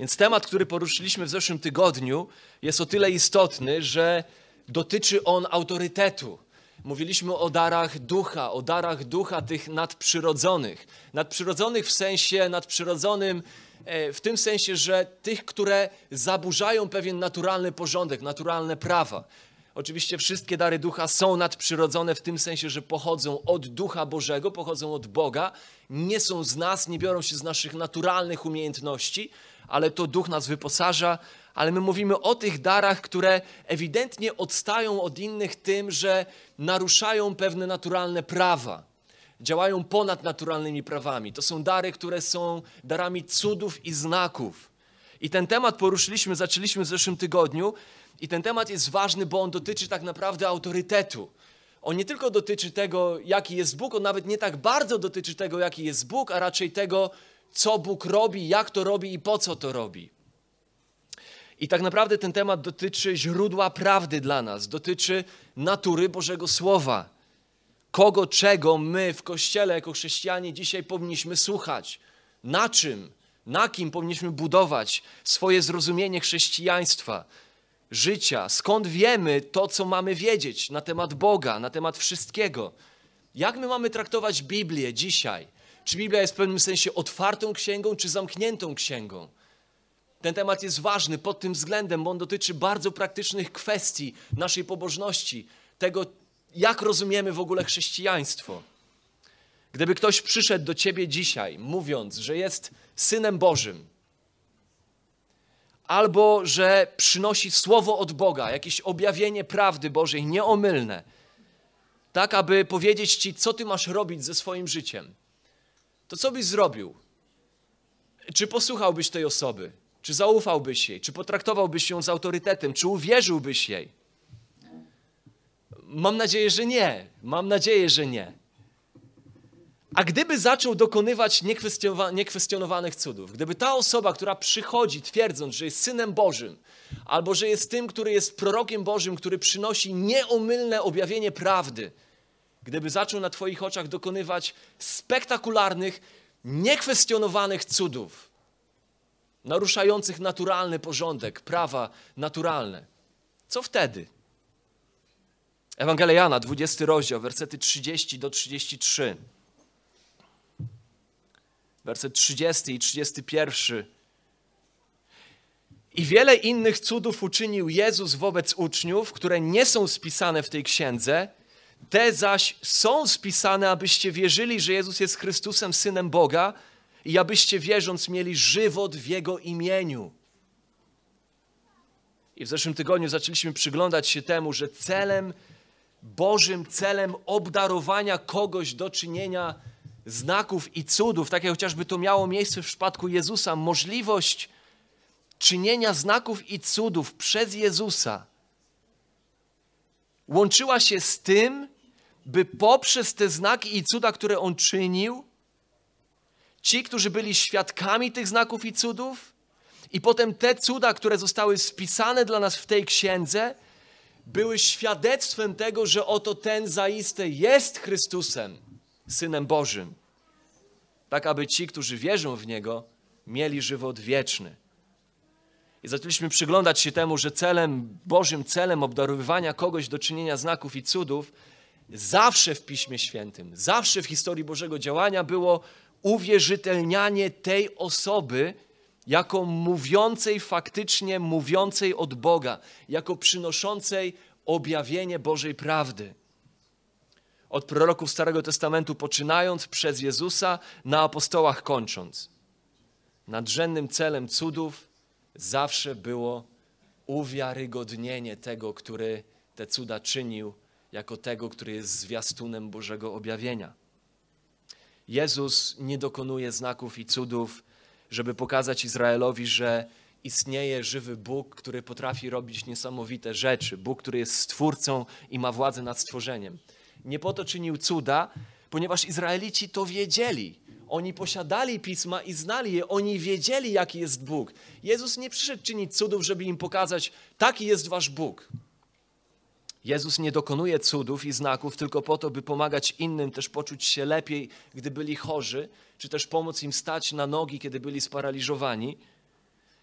Więc temat, który poruszyliśmy w zeszłym tygodniu, jest o tyle istotny, że dotyczy on autorytetu. Mówiliśmy o darach ducha, o darach ducha tych nadprzyrodzonych. Nadprzyrodzonych w sensie nadprzyrodzonym, e, w tym sensie, że tych, które zaburzają pewien naturalny porządek, naturalne prawa. Oczywiście wszystkie dary ducha są nadprzyrodzone w tym sensie, że pochodzą od ducha Bożego, pochodzą od Boga, nie są z nas, nie biorą się z naszych naturalnych umiejętności, ale to duch nas wyposaża. Ale my mówimy o tych darach, które ewidentnie odstają od innych tym, że naruszają pewne naturalne prawa, działają ponad naturalnymi prawami. To są dary, które są darami cudów i znaków. I ten temat poruszyliśmy, zaczęliśmy w zeszłym tygodniu, i ten temat jest ważny, bo on dotyczy tak naprawdę autorytetu. On nie tylko dotyczy tego, jaki jest Bóg, on nawet nie tak bardzo dotyczy tego, jaki jest Bóg, a raczej tego, co Bóg robi, jak to robi i po co to robi. I tak naprawdę ten temat dotyczy źródła prawdy dla nas, dotyczy natury Bożego Słowa. Kogo, czego my w Kościele jako chrześcijanie dzisiaj powinniśmy słuchać, na czym, na kim powinniśmy budować swoje zrozumienie chrześcijaństwa, życia, skąd wiemy to, co mamy wiedzieć na temat Boga, na temat wszystkiego. Jak my mamy traktować Biblię dzisiaj? Czy Biblia jest w pewnym sensie otwartą księgą, czy zamkniętą księgą? Ten temat jest ważny pod tym względem, bo on dotyczy bardzo praktycznych kwestii naszej pobożności, tego, jak rozumiemy w ogóle chrześcijaństwo. Gdyby ktoś przyszedł do ciebie dzisiaj, mówiąc, że jest synem Bożym, albo że przynosi słowo od Boga, jakieś objawienie prawdy Bożej nieomylne, tak aby powiedzieć Ci, co Ty masz robić ze swoim życiem, to co byś zrobił? Czy posłuchałbyś tej osoby? Czy zaufałbyś jej? Czy potraktowałbyś ją z autorytetem? Czy uwierzyłbyś jej? Mam nadzieję, że nie. Mam nadzieję, że nie. A gdyby zaczął dokonywać niekwestionowanych cudów, gdyby ta osoba, która przychodzi twierdząc, że jest synem Bożym, albo że jest tym, który jest prorokiem Bożym, który przynosi nieomylne objawienie prawdy, gdyby zaczął na Twoich oczach dokonywać spektakularnych, niekwestionowanych cudów, naruszających naturalny porządek, prawa naturalne, co wtedy? Ewangelia Jana, 20 rozdział, wersety 30 do 33 werset 30 i 31. I wiele innych cudów uczynił Jezus wobec uczniów, które nie są spisane w tej księdze. Te zaś są spisane, abyście wierzyli, że Jezus jest Chrystusem, synem Boga, i abyście wierząc mieli żywot w Jego imieniu. I w zeszłym tygodniu zaczęliśmy przyglądać się temu, że celem, Bożym celem obdarowania kogoś do czynienia znaków i cudów, tak jak chociażby to miało miejsce w przypadku Jezusa, możliwość czynienia znaków i cudów przez Jezusa łączyła się z tym, by poprzez te znaki i cuda, które On czynił, ci, którzy byli świadkami tych znaków i cudów, i potem te cuda, które zostały spisane dla nas w tej księdze, były świadectwem tego, że oto ten zaiste jest Chrystusem, Synem Bożym tak aby ci, którzy wierzą w Niego, mieli żywot wieczny. I zaczęliśmy przyglądać się temu, że celem, Bożym celem obdarowywania kogoś do czynienia znaków i cudów zawsze w Piśmie Świętym, zawsze w historii Bożego działania było uwierzytelnianie tej osoby jako mówiącej, faktycznie mówiącej od Boga, jako przynoszącej objawienie Bożej prawdy od proroków Starego Testamentu, poczynając przez Jezusa, na apostołach kończąc. Nadrzędnym celem cudów zawsze było uwiarygodnienie tego, który te cuda czynił, jako tego, który jest zwiastunem Bożego objawienia. Jezus nie dokonuje znaków i cudów, żeby pokazać Izraelowi, że istnieje żywy Bóg, który potrafi robić niesamowite rzeczy. Bóg, który jest stwórcą i ma władzę nad stworzeniem. Nie po to czynił cuda, ponieważ Izraelici to wiedzieli. Oni posiadali pisma i znali je, oni wiedzieli, jaki jest Bóg. Jezus nie przyszedł czynić cudów, żeby im pokazać, taki jest wasz Bóg. Jezus nie dokonuje cudów i znaków tylko po to, by pomagać innym też poczuć się lepiej, gdy byli chorzy, czy też pomóc im stać na nogi, kiedy byli sparaliżowani.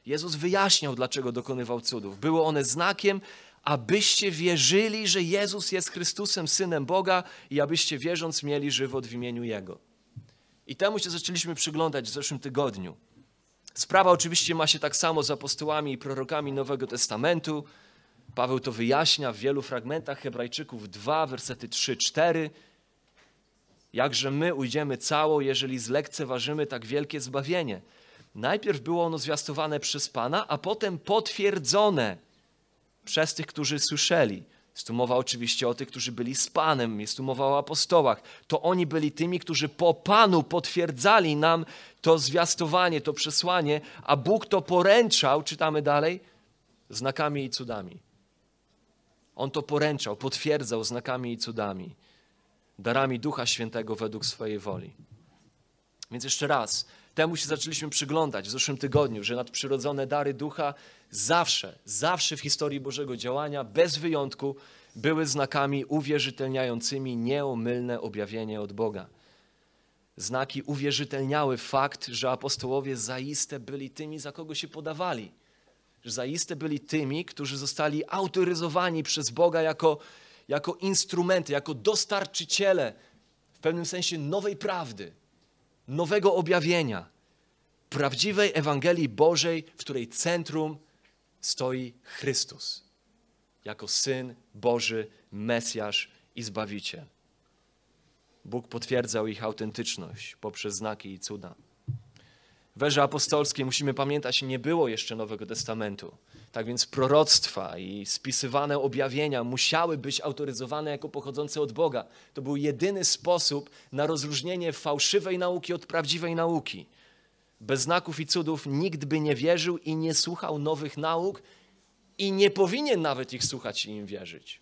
Jezus wyjaśniał, dlaczego dokonywał cudów. Były one znakiem, abyście wierzyli, że Jezus jest Chrystusem, Synem Boga i abyście wierząc mieli żywot w imieniu Jego. I temu się zaczęliśmy przyglądać w zeszłym tygodniu. Sprawa oczywiście ma się tak samo z apostołami i prorokami Nowego Testamentu. Paweł to wyjaśnia w wielu fragmentach Hebrajczyków 2, wersety 3-4. Jakże my ujdziemy cało, jeżeli zlekceważymy tak wielkie zbawienie. Najpierw było ono zwiastowane przez Pana, a potem potwierdzone przez tych, którzy słyszeli. Jest tu mowa oczywiście o tych, którzy byli z Panem, jest tu mowa o apostołach. To oni byli tymi, którzy po Panu potwierdzali nam to zwiastowanie, to przesłanie, a Bóg to poręczał, czytamy dalej, znakami i cudami. On to poręczał, potwierdzał znakami i cudami, darami Ducha Świętego według swojej woli. Więc jeszcze raz, temu się zaczęliśmy przyglądać w zeszłym tygodniu, że nadprzyrodzone dary ducha zawsze, zawsze w historii Bożego działania, bez wyjątku, były znakami uwierzytelniającymi nieomylne objawienie od Boga. Znaki uwierzytelniały fakt, że apostołowie zaiste byli tymi, za kogo się podawali. Że zaiste byli tymi, którzy zostali autoryzowani przez Boga jako, jako instrumenty, jako dostarczyciele w pewnym sensie nowej prawdy, nowego objawienia, prawdziwej Ewangelii Bożej, w której centrum stoi Chrystus jako Syn Boży, Mesjasz i Zbawiciel. Bóg potwierdzał ich autentyczność poprzez znaki i cuda. W erze apostolskiej musimy pamiętać, nie było jeszcze Nowego Testamentu. Tak więc proroctwa i spisywane objawienia musiały być autoryzowane jako pochodzące od Boga. To był jedyny sposób na rozróżnienie fałszywej nauki od prawdziwej nauki. Bez znaków i cudów nikt by nie wierzył i nie słuchał nowych nauk i nie powinien nawet ich słuchać i im wierzyć.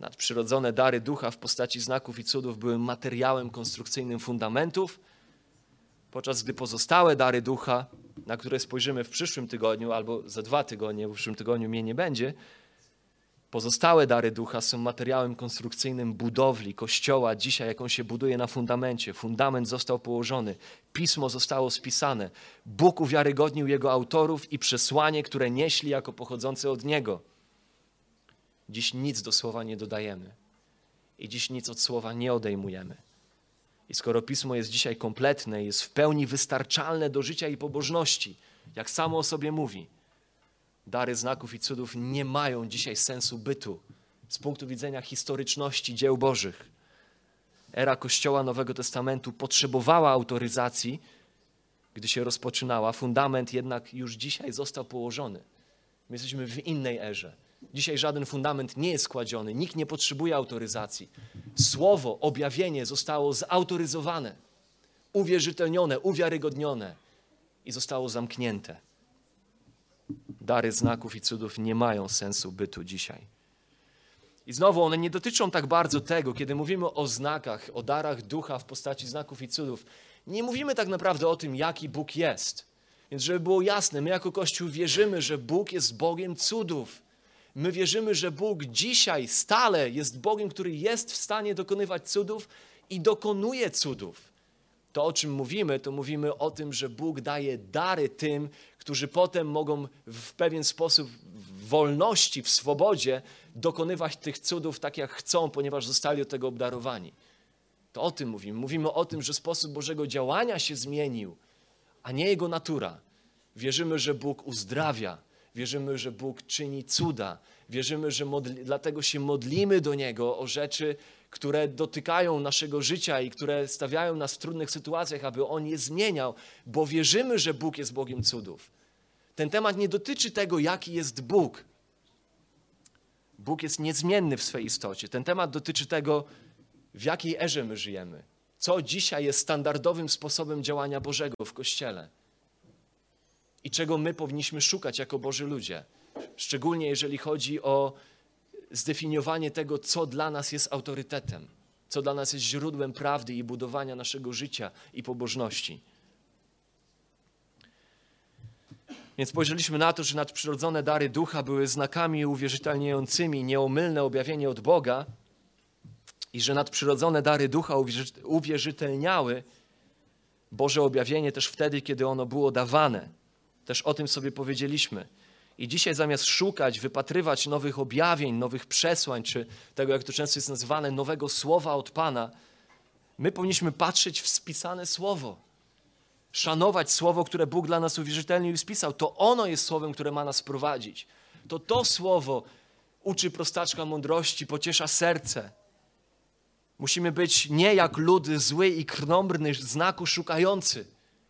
Nadprzyrodzone dary ducha w postaci znaków i cudów były materiałem konstrukcyjnym fundamentów, podczas gdy pozostałe dary ducha, na które spojrzymy w przyszłym tygodniu albo za dwa tygodnie, w przyszłym tygodniu mnie nie będzie, pozostałe dary ducha są materiałem konstrukcyjnym budowli kościoła, dzisiaj jaką się buduje na fundamencie. Fundament został położony, pismo zostało spisane, Bóg uwiarygodnił jego autorów i przesłanie, które nieśli jako pochodzące od niego. Dziś nic do słowa nie dodajemy i dziś nic od słowa nie odejmujemy. I skoro pismo jest dzisiaj kompletne, jest w pełni wystarczalne do życia i pobożności, jak samo o sobie mówi, dary znaków i cudów nie mają dzisiaj sensu bytu z punktu widzenia historyczności dzieł Bożych. Era Kościoła Nowego Testamentu potrzebowała autoryzacji, gdy się rozpoczynała. Fundament jednak już dzisiaj został położony. My jesteśmy w innej erze. Dzisiaj żaden fundament nie jest składziony, nikt nie potrzebuje autoryzacji. Słowo, objawienie zostało zautoryzowane, uwierzytelnione, uwiarygodnione i zostało zamknięte. Dary znaków i cudów nie mają sensu bytu dzisiaj. I znowu one nie dotyczą tak bardzo tego, kiedy mówimy o znakach, o darach ducha w postaci znaków i cudów. Nie mówimy tak naprawdę o tym, jaki Bóg jest. Więc, żeby było jasne, my jako Kościół wierzymy, że Bóg jest Bogiem cudów. My wierzymy, że Bóg dzisiaj stale jest Bogiem, który jest w stanie dokonywać cudów i dokonuje cudów. To, o czym mówimy, to mówimy o tym, że Bóg daje dary tym, którzy potem mogą w pewien sposób w wolności, w swobodzie dokonywać tych cudów tak, jak chcą, ponieważ zostali od tego obdarowani. To o tym mówimy. Mówimy o tym, że sposób Bożego działania się zmienił, a nie jego natura. Wierzymy, że Bóg uzdrawia, wierzymy, że Bóg czyni cuda, wierzymy, że modli, dlatego się modlimy do Niego o rzeczy, które dotykają naszego życia i które stawiają nas w trudnych sytuacjach, aby On je zmieniał, bo wierzymy, że Bóg jest Bogiem cudów. Ten temat nie dotyczy tego, jaki jest Bóg. Bóg jest niezmienny w swej istocie. Ten temat dotyczy tego, w jakiej erze my żyjemy. Co dzisiaj jest standardowym sposobem działania Bożego w Kościele. I czego my powinniśmy szukać jako Boży ludzie. Szczególnie jeżeli chodzi o zdefiniowanie tego, co dla nas jest autorytetem, co dla nas jest źródłem prawdy i budowania naszego życia i pobożności. Więc spojrzeliśmy na to, że nadprzyrodzone dary ducha były znakami uwierzytelniającymi nieomylne objawienie od Boga i że nadprzyrodzone dary ducha uwierzytelniały Boże objawienie też wtedy, kiedy ono było dawane. Też o tym sobie powiedzieliśmy. I dzisiaj zamiast szukać, wypatrywać nowych objawień, nowych przesłań, czy tego, jak to często jest nazywane, nowego słowa od Pana, my powinniśmy patrzeć w spisane słowo. Szanować słowo, które Bóg dla nas uwierzytelnił i spisał. To ono jest słowem, które ma nas prowadzić. To to słowo uczy prostaczka mądrości, pociesza serce. Musimy być nie jak lud zły i krnąbrny, znaku szukający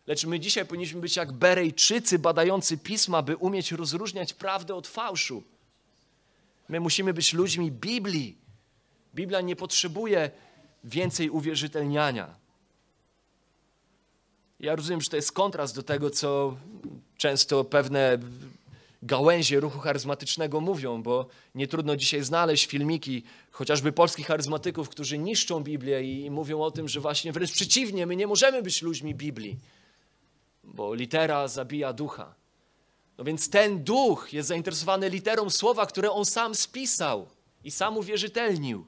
Lecz my dzisiaj powinniśmy być jak Berejczycy badający pisma, by umieć rozróżniać prawdę od fałszu. My musimy być ludźmi Biblii. Biblia nie potrzebuje więcej uwierzytelniania. Ja rozumiem, że to jest kontrast do tego, co często pewne gałęzie ruchu charyzmatycznego mówią, bo nie trudno dzisiaj znaleźć filmiki chociażby polskich charyzmatyków, którzy niszczą Biblię i, mówią o tym, że właśnie wręcz przeciwnie, my nie możemy być ludźmi Biblii bo litera zabija ducha. No więc ten duch jest zainteresowany literą słowa, które on sam spisał i sam uwierzytelnił.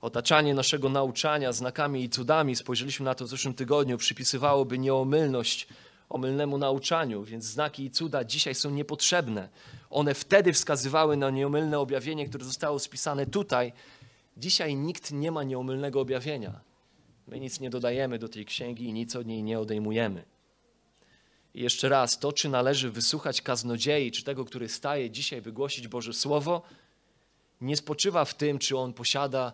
Otaczanie naszego nauczania znakami i cudami, spojrzeliśmy na to w zeszłym tygodniu, przypisywałoby nieomylność omylnemu nauczaniu, więc znaki i cuda dzisiaj są niepotrzebne. One wtedy wskazywały na nieomylne objawienie, które zostało spisane tutaj. Dzisiaj nikt nie ma nieomylnego objawienia. My nic nie dodajemy do tej księgi i nic od niej nie odejmujemy. I jeszcze raz, to czy należy wysłuchać kaznodziei, czy tego, który staje dzisiaj wygłosić Boże Słowo, nie spoczywa w tym, czy on posiada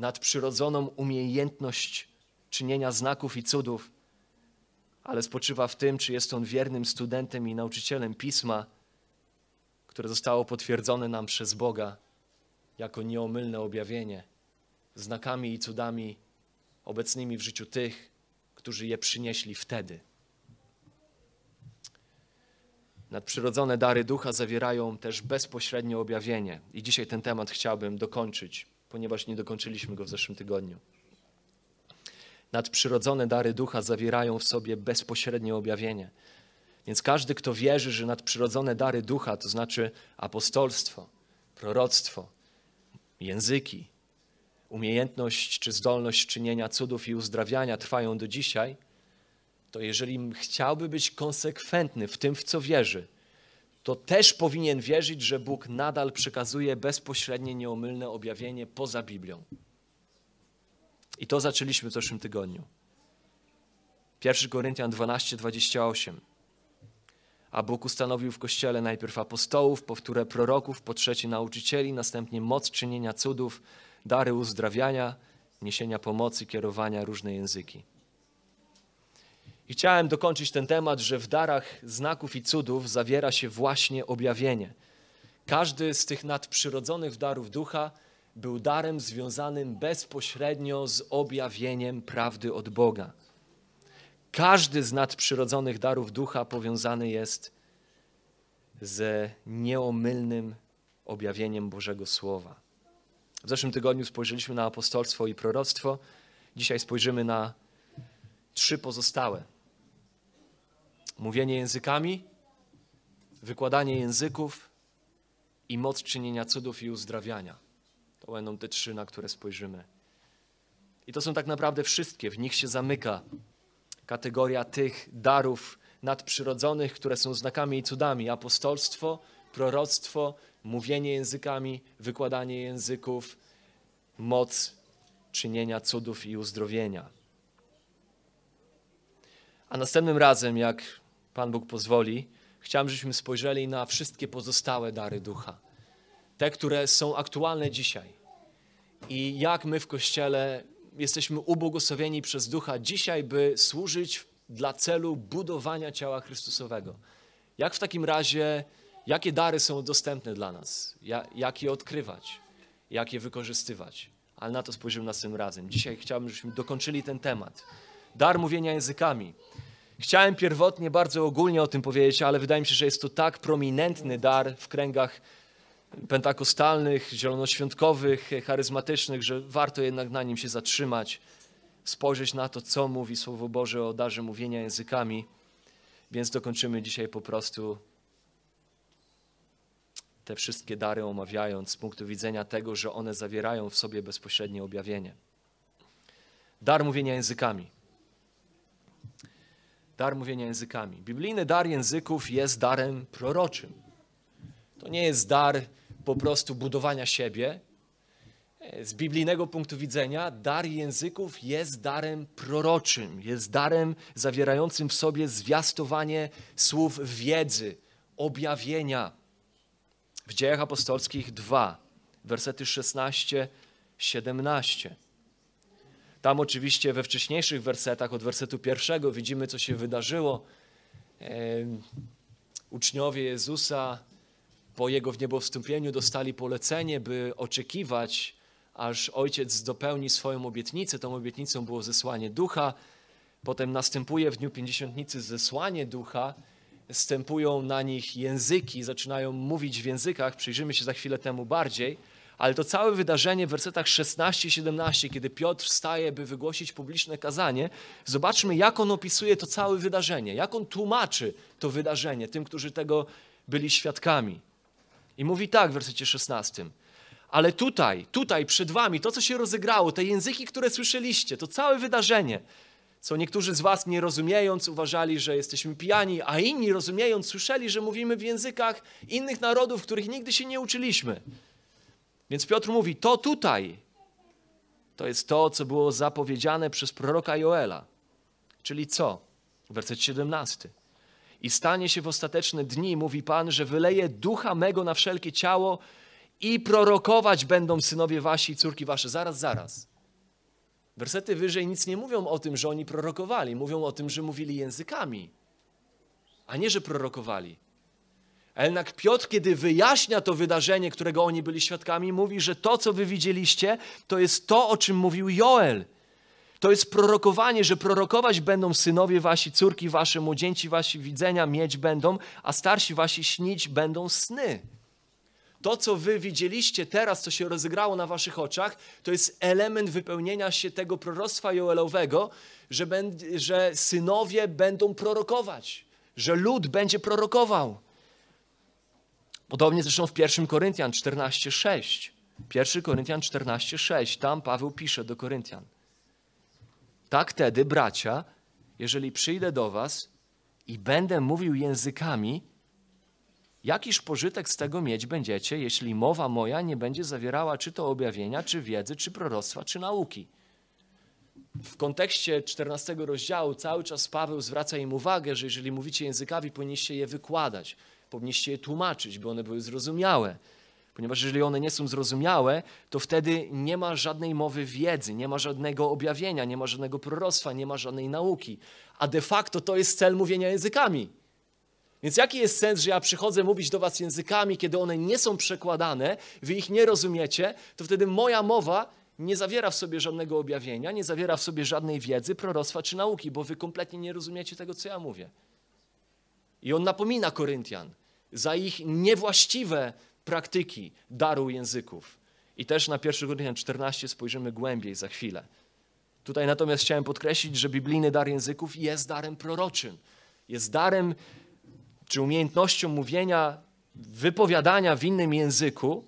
nadprzyrodzoną umiejętność czynienia znaków i cudów, ale spoczywa w tym, czy jest on wiernym studentem i nauczycielem pisma, które zostało potwierdzone nam przez Boga jako nieomylne objawienie, znakami i cudami obecnymi w życiu tych, którzy je przynieśli wtedy. Nadprzyrodzone dary ducha zawierają też bezpośrednie objawienie. I dzisiaj ten temat chciałbym dokończyć, ponieważ nie dokończyliśmy go w zeszłym tygodniu. Nadprzyrodzone dary ducha zawierają w sobie bezpośrednie objawienie. Więc każdy, kto wierzy, że nadprzyrodzone dary ducha, to znaczy apostolstwo, proroctwo, języki, umiejętność czy zdolność czynienia cudów i uzdrawiania trwają do dzisiaj, to jeżeli chciałby być konsekwentny w tym, w co wierzy, to też powinien wierzyć, że Bóg nadal przekazuje bezpośrednie, nieomylne objawienie poza Biblią. I to zaczęliśmy w zeszłym tygodniu. 1 Koryntian 12, 28. A Bóg ustanowił w Kościele najpierw apostołów, po wtóre proroków, po trzecie nauczycieli, następnie moc czynienia cudów, dary uzdrawiania, niesienia pomocy, kierowania, różne języki. I chciałem dokończyć ten temat, że w darach znaków i cudów zawiera się właśnie objawienie. Każdy z tych nadprzyrodzonych darów ducha był darem związanym bezpośrednio z objawieniem prawdy od Boga. Każdy z nadprzyrodzonych darów ducha powiązany jest ze nieomylnym objawieniem Bożego Słowa. W zeszłym tygodniu spojrzeliśmy na apostolstwo i proroctwo. Dzisiaj spojrzymy na trzy pozostałe: mówienie językami, wykładanie języków i moc czynienia cudów i uzdrawiania. To będą te trzy, na które spojrzymy. I to są tak naprawdę wszystkie. W nich się zamyka kategoria tych darów nadprzyrodzonych, które są znakami i cudami: apostolstwo, proroctwo, mówienie językami, wykładanie języków, moc czynienia cudów i uzdrowienia. A następnym razem, jak Pan Bóg pozwoli, chciałem, żebyśmy spojrzeli na wszystkie pozostałe dary ducha. Te, które są aktualne dzisiaj. I jak my w Kościele jesteśmy ubłogosławieni przez ducha dzisiaj, by służyć dla celu budowania ciała Chrystusowego. Jak w takim razie Jakie dary są dostępne dla nas? Jak je odkrywać? Jak je wykorzystywać? Ale na to spojrzymy następnym razem. Dzisiaj chciałbym, żebyśmy dokończyli ten temat. Dar mówienia językami. Chciałem pierwotnie bardzo ogólnie o tym powiedzieć, ale wydaje mi się, że jest to tak prominentny dar w kręgach pentakostalnych, zielonoświątkowych, charyzmatycznych, że warto jednak na nim się zatrzymać, spojrzeć na to, co mówi Słowo Boże o darze mówienia językami. Więc dokończymy dzisiaj po prostu te wszystkie dary omawiając z punktu widzenia tego, że one zawierają w sobie bezpośrednie objawienie. Dar mówienia językami. Dar mówienia językami. Biblijny dar języków jest darem proroczym. To nie jest dar po prostu budowania siebie. Z biblijnego punktu widzenia dar języków jest darem proroczym, jest darem zawierającym w sobie zwiastowanie słów wiedzy, objawienia. W dziejach apostolskich 2, wersety 16, 17. Tam oczywiście we wcześniejszych wersetach, od wersetu pierwszego, widzimy, co się wydarzyło. Uczniowie Jezusa po Jego w niebo wstąpieniu dostali polecenie, by oczekiwać, aż Ojciec dopełni swoją obietnicę. Tą obietnicą było zesłanie ducha. Potem następuje w dniu pięćdziesiątnicy zesłanie ducha. Stępują na nich języki, zaczynają mówić w językach. Przyjrzymy się za chwilę temu bardziej ale to całe wydarzenie w wersetach 16 i 17, kiedy Piotr wstaje, by wygłosić publiczne kazanie, zobaczmy, jak on opisuje to całe wydarzenie, jak on tłumaczy to wydarzenie tym, którzy tego byli świadkami. I mówi tak w wersecie 16. Ale tutaj, tutaj przed wami, to co się rozegrało, te języki, które słyszeliście, to całe wydarzenie, co niektórzy z was nie rozumiejąc uważali, że jesteśmy pijani, a inni rozumiejąc słyszeli, że mówimy w językach innych narodów, których nigdy się nie uczyliśmy. Więc Piotr mówi: To tutaj, to jest to, co było zapowiedziane przez proroka Joela. Czyli co? Werset 17. I stanie się w ostateczne dni, mówi Pan, że wyleje ducha mego na wszelkie ciało i prorokować będą synowie wasi i córki wasze. Zaraz, zaraz. Wersety wyżej nic nie mówią o tym, że oni prorokowali. Mówią o tym, że mówili językami, a nie, że prorokowali. Jednak Piotr, kiedy wyjaśnia to wydarzenie, którego oni byli świadkami, mówi, że to, co wy widzieliście, to jest to, o czym mówił Joel. To jest prorokowanie, że prorokować będą synowie wasi, córki wasze, młodzieńci wasi widzenia mieć będą, a starsi wasi śnić będą sny. To, co wy widzieliście teraz, co się rozegrało na waszych oczach, to jest element wypełnienia się tego proroctwa Joelowego, że, że synowie będą prorokować, że lud będzie prorokował. Podobnie zresztą w 1 Koryntian 14:6. 1 Koryntian 14:6. Tam Paweł pisze do Koryntian. Tak tedy, bracia, jeżeli przyjdę do was i będę mówił językami, jakiż pożytek z tego mieć będziecie, jeśli mowa moja nie będzie zawierała czy to objawienia, czy wiedzy, czy proroctwa, czy nauki? W kontekście 14 rozdziału cały czas Paweł zwraca im uwagę, że jeżeli mówicie językami, powinniście je wykładać powinniście je tłumaczyć, by one były zrozumiałe. Ponieważ jeżeli one nie są zrozumiałe, to wtedy nie ma żadnej mowy wiedzy, nie ma żadnego objawienia, nie ma żadnego proroctwa, nie ma żadnej nauki. A de facto to jest cel mówienia językami. Więc jaki jest sens, że ja przychodzę mówić do was językami, kiedy one nie są przekładane, wy ich nie rozumiecie, to wtedy moja mowa nie zawiera w sobie żadnego objawienia, nie zawiera w sobie żadnej wiedzy, proroctwa czy nauki, bo wy kompletnie nie rozumiecie tego, co ja mówię. I on napomina Koryntian za ich niewłaściwe praktyki daru języków. I też na 1 Koryntian 14 spojrzymy głębiej za chwilę. Tutaj natomiast chciałem podkreślić, że biblijny dar języków jest darem proroczym. Jest darem czy umiejętnością mówienia, wypowiadania w innym języku.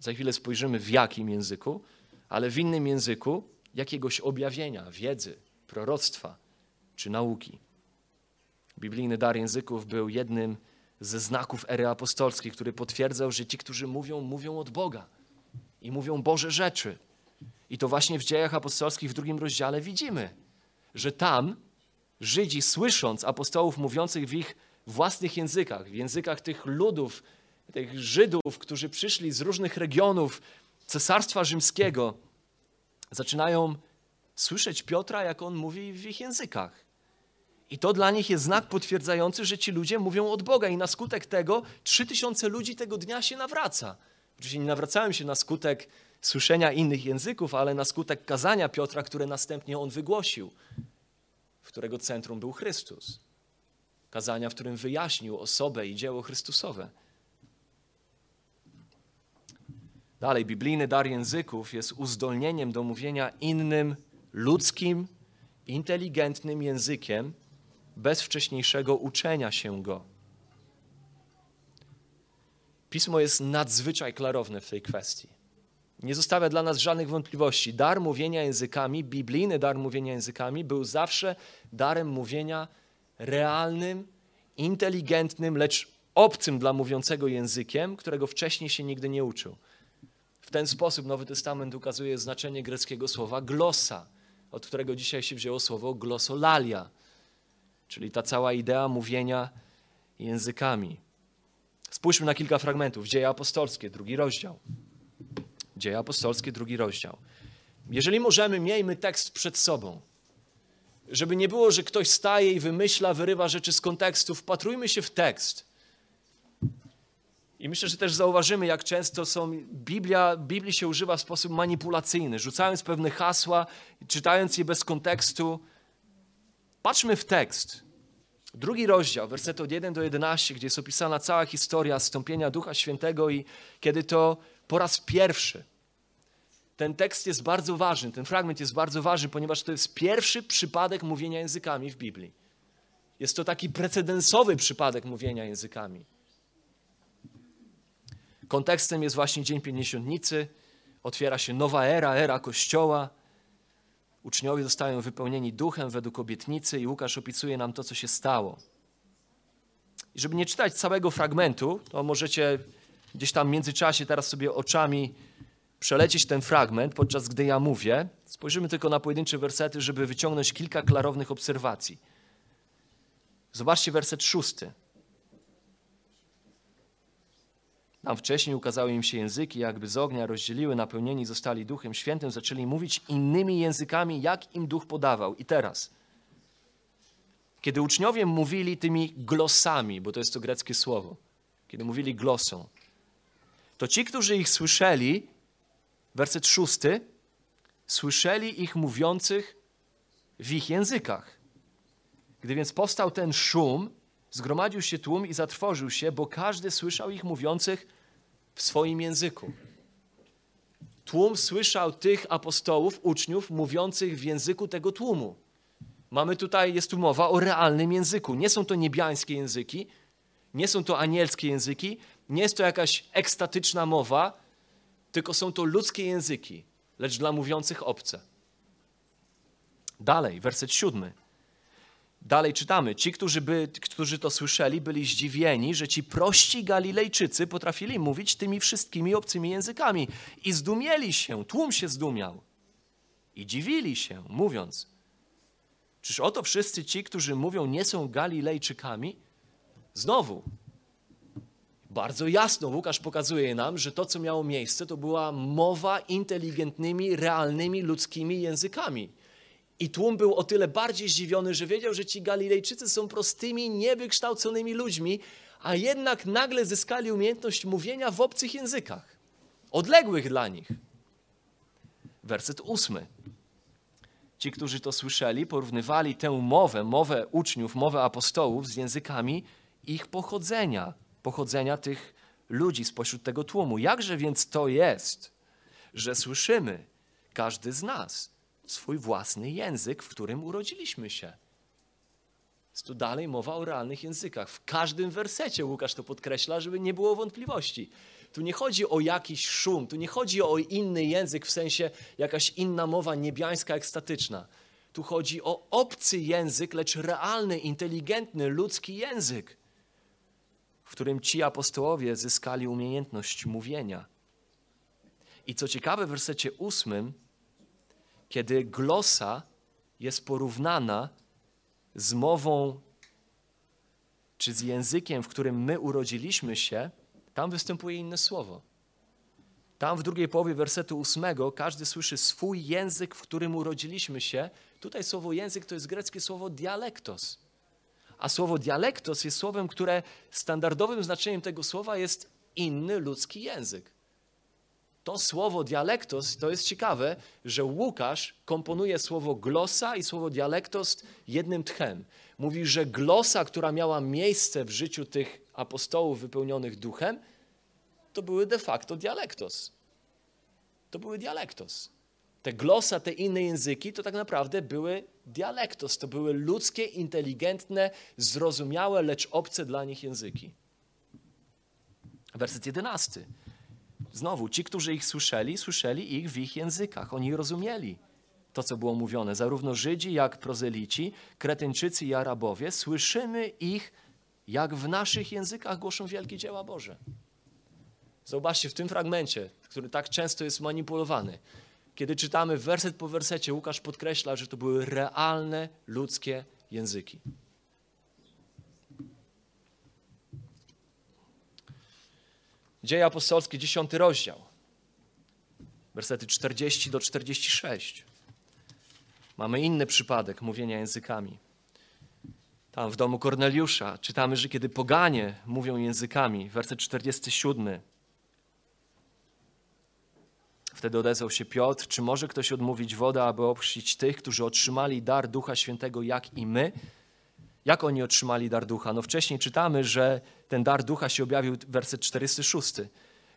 Za chwilę spojrzymy w jakim języku, ale w innym języku jakiegoś objawienia, wiedzy, proroctwa czy nauki. Biblijny dar języków był jednym ze znaków ery apostolskiej, który potwierdzał, że ci, którzy mówią, mówią od Boga i mówią Boże rzeczy. I to właśnie w dziejach apostolskich w drugim rozdziale widzimy, że tam Żydzi, słysząc apostołów mówiących w ich własnych językach, w językach tych ludów, tych Żydów, którzy przyszli z różnych regionów Cesarstwa Rzymskiego, zaczynają słyszeć Piotra, jak on mówi w ich językach. I to dla nich jest znak potwierdzający, że ci ludzie mówią od Boga i na skutek tego trzy tysiące ludzi tego dnia się nawraca. Oczywiście nie nawracałem się na skutek słyszenia innych języków, ale na skutek kazania Piotra, które następnie on wygłosił, w którego centrum był Chrystus. Kazania, w którym wyjaśnił osobę i dzieło Chrystusowe. Dalej, biblijny dar języków jest uzdolnieniem do mówienia innym ludzkim, inteligentnym językiem, bez wcześniejszego uczenia się go. Pismo jest nadzwyczaj klarowne w tej kwestii. Nie zostawia dla nas żadnych wątpliwości. Dar mówienia językami, biblijny dar mówienia językami, był zawsze darem mówienia realnym, inteligentnym, lecz obcym dla mówiącego językiem, którego wcześniej się nigdy nie uczył. W ten sposób Nowy Testament ukazuje znaczenie greckiego słowa glosa, od którego dzisiaj się wzięło słowo glosolalia, czyli ta cała idea mówienia językami. Spójrzmy na kilka fragmentów. Dzieje apostolskie, drugi rozdział. Dzieje apostolskie, drugi rozdział. Jeżeli możemy, miejmy tekst przed sobą. Żeby nie było, że ktoś staje i wymyśla, wyrywa rzeczy z kontekstu, wpatrujmy się w tekst. I myślę, że też zauważymy, jak często są, Biblia, Biblii się używa w sposób manipulacyjny, rzucając pewne hasła, czytając je bez kontekstu. Patrzmy w tekst. Drugi rozdział, werset od 1 do 11, gdzie jest opisana cała historia stąpienia Ducha Świętego i kiedy to po raz pierwszy. Ten tekst jest bardzo ważny, ten fragment jest bardzo ważny, ponieważ to jest pierwszy przypadek mówienia językami w Biblii. Jest to taki precedensowy przypadek mówienia językami. Kontekstem jest właśnie Dzień Pięćdziesiątnicy, otwiera się nowa era, era Kościoła. Uczniowie zostają wypełnieni duchem według obietnicy i Łukasz opisuje nam to, co się stało. I żeby nie czytać całego fragmentu, to możecie gdzieś tam w międzyczasie teraz sobie oczami przelecieć ten fragment, podczas gdy ja mówię. Spojrzymy tylko na pojedyncze wersety, żeby wyciągnąć kilka klarownych obserwacji. Zobaczcie werset szósty. Tam wcześniej ukazały im się języki, jakby z ognia rozdzieliły, napełnieni zostali Duchem Świętym, zaczęli mówić innymi językami, jak im Duch podawał. I teraz, kiedy uczniowie mówili tymi glosami, bo to jest to greckie słowo, kiedy mówili glosą, to ci, którzy ich słyszeli, werset szósty, słyszeli ich mówiących w ich językach. Gdy więc powstał ten szum, zgromadził się tłum i zatrwożył się, bo każdy słyszał ich mówiących w swoim języku. Tłum słyszał tych apostołów, uczniów mówiących w języku tego tłumu. Mamy tutaj, jest tu mowa o realnym języku. Nie są to niebiańskie języki, nie są to anielskie języki, nie jest to jakaś ekstatyczna mowa, tylko są to ludzkie języki, lecz dla mówiących obce. Dalej, werset siódmy. Dalej czytamy. Ci, którzy, by, którzy to słyszeli, byli zdziwieni, że ci prości Galilejczycy potrafili mówić tymi wszystkimi obcymi językami i zdumieli się, tłum się zdumiał i dziwili się, mówiąc: Czyż oto wszyscy ci, którzy mówią, nie są Galilejczykami? Znowu, bardzo jasno Łukasz pokazuje nam, że to, co miało miejsce, to była mowa inteligentnymi, realnymi, ludzkimi językami. I tłum był o tyle bardziej zdziwiony, że wiedział, że ci Galilejczycy są prostymi, niewykształconymi ludźmi, a jednak nagle zyskali umiejętność mówienia w obcych językach, odległych dla nich. Werset ósmy. Ci, którzy to słyszeli, porównywali tę mowę, mowę uczniów, mowę apostołów z językami ich pochodzenia, pochodzenia tych ludzi spośród tego tłumu. Jakże więc to jest, że słyszymy, każdy z nas, swój własny język, w którym urodziliśmy się. Jest tu dalej mowa o realnych językach. W każdym wersecie Łukasz to podkreśla, żeby nie było wątpliwości. Tu nie chodzi o jakiś szum, tu nie chodzi o inny język w sensie jakaś inna mowa niebiańska, ekstatyczna. Tu chodzi o obcy język, lecz realny, inteligentny, ludzki język, w którym ci apostołowie zyskali umiejętność mówienia. I co ciekawe, w wersecie ósmym kiedy glosa jest porównana z mową czy z językiem, w którym my urodziliśmy się, tam występuje inne słowo. Tam w drugiej połowie wersetu ósmego każdy słyszy swój język, w którym urodziliśmy się. Tutaj słowo język to jest greckie słowo dialektos. A słowo dialektos jest słowem, które standardowym znaczeniem tego słowa jest inny ludzki język to słowo dialektos, to jest ciekawe, że Łukasz komponuje słowo glosa i słowo dialektos jednym tchem. Mówi, że glosa, która miała miejsce w życiu tych apostołów wypełnionych duchem, to były de facto dialektos. To były dialektos. Te glosa, te inne języki, to tak naprawdę były dialektos. To były ludzkie, inteligentne, zrozumiałe, lecz obce dla nich języki. Werset jedenasty. Znowu, ci, którzy ich słyszeli, słyszeli ich w ich językach. Oni rozumieli to, co było mówione. Zarówno Żydzi, jak prozelici, Kretyńczycy i Arabowie, słyszymy ich, jak w naszych językach głoszą wielkie dzieła Boże. Zobaczcie, w tym fragmencie, który tak często jest manipulowany, kiedy czytamy werset po wersecie, Łukasz podkreśla, że to były realne ludzkie języki. Dzieje apostolskie, 10 rozdział, wersety 40 do 46. Mamy inny przypadek mówienia językami. Tam w domu Korneliusza czytamy, że kiedy poganie mówią językami, werset 47. Wtedy odezwał się Piotr, czy może ktoś odmówić wodę, aby ochrzcić tych, którzy otrzymali dar Ducha Świętego, jak i my? Jak oni otrzymali dar Ducha? No wcześniej czytamy, że ten dar Ducha się objawił, werset 46,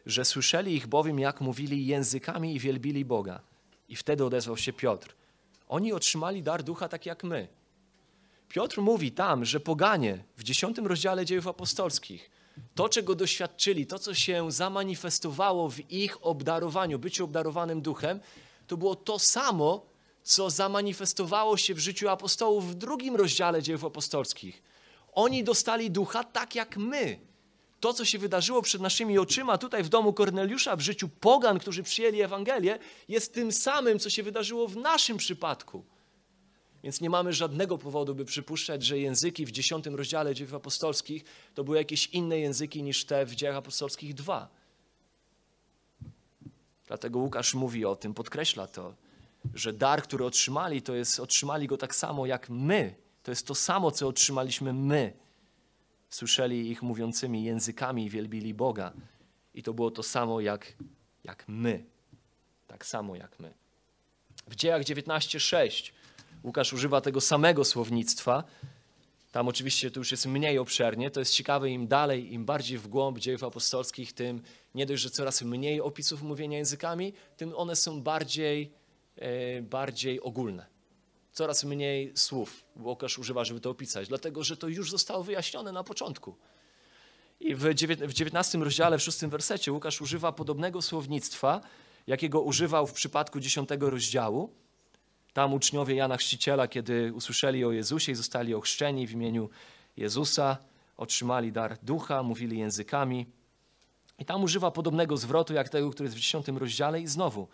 że słyszeli ich bowiem, jak mówili językami i wielbili Boga. I wtedy odezwał się Piotr. Oni otrzymali dar Ducha tak jak my. Piotr mówi tam, że poganie w dziesiątym rozdziale dziejów apostolskich, to czego doświadczyli, to co się zamanifestowało w ich obdarowaniu, byciu obdarowanym duchem, to było to samo, co zamanifestowało się w życiu apostołów w drugim rozdziale dziejów apostolskich. Oni dostali ducha tak jak my. To, co się wydarzyło przed naszymi oczyma tutaj w domu Korneliusza, w życiu pogan, którzy przyjęli Ewangelię, jest tym samym, co się wydarzyło w naszym przypadku. Więc nie mamy żadnego powodu, by przypuszczać, że języki w dziesiątym rozdziale dziejów apostolskich to były jakieś inne języki niż te w dziejach apostolskich dwa. Dlatego Łukasz mówi o tym, podkreśla to, że dar, który otrzymali, to jest, otrzymali go tak samo jak my. To jest to samo, co otrzymaliśmy my. Słyszeli ich mówiącymi językami i wielbili Boga. I to było to samo jak, jak my. Tak samo jak my. W dziejach 19:6 Łukasz używa tego samego słownictwa. Tam oczywiście to już jest mniej obszernie. To jest ciekawe, im dalej, im bardziej w głąb dziejów apostolskich, tym nie dość, że coraz mniej opisów mówienia językami, tym one są bardziej, bardziej ogólne. Coraz mniej słów Łukasz używa, żeby to opisać, dlatego że to już zostało wyjaśnione na początku. I w 19 rozdziale, w 6 wersecie Łukasz używa podobnego słownictwa, jakiego używał w przypadku 10 rozdziału. Tam uczniowie Jana Chrzciciela, kiedy usłyszeli o Jezusie i zostali ochrzczeni w imieniu Jezusa, otrzymali dar ducha, mówili językami. I tam używa podobnego zwrotu jak tego, który jest w 10 rozdziale i znowu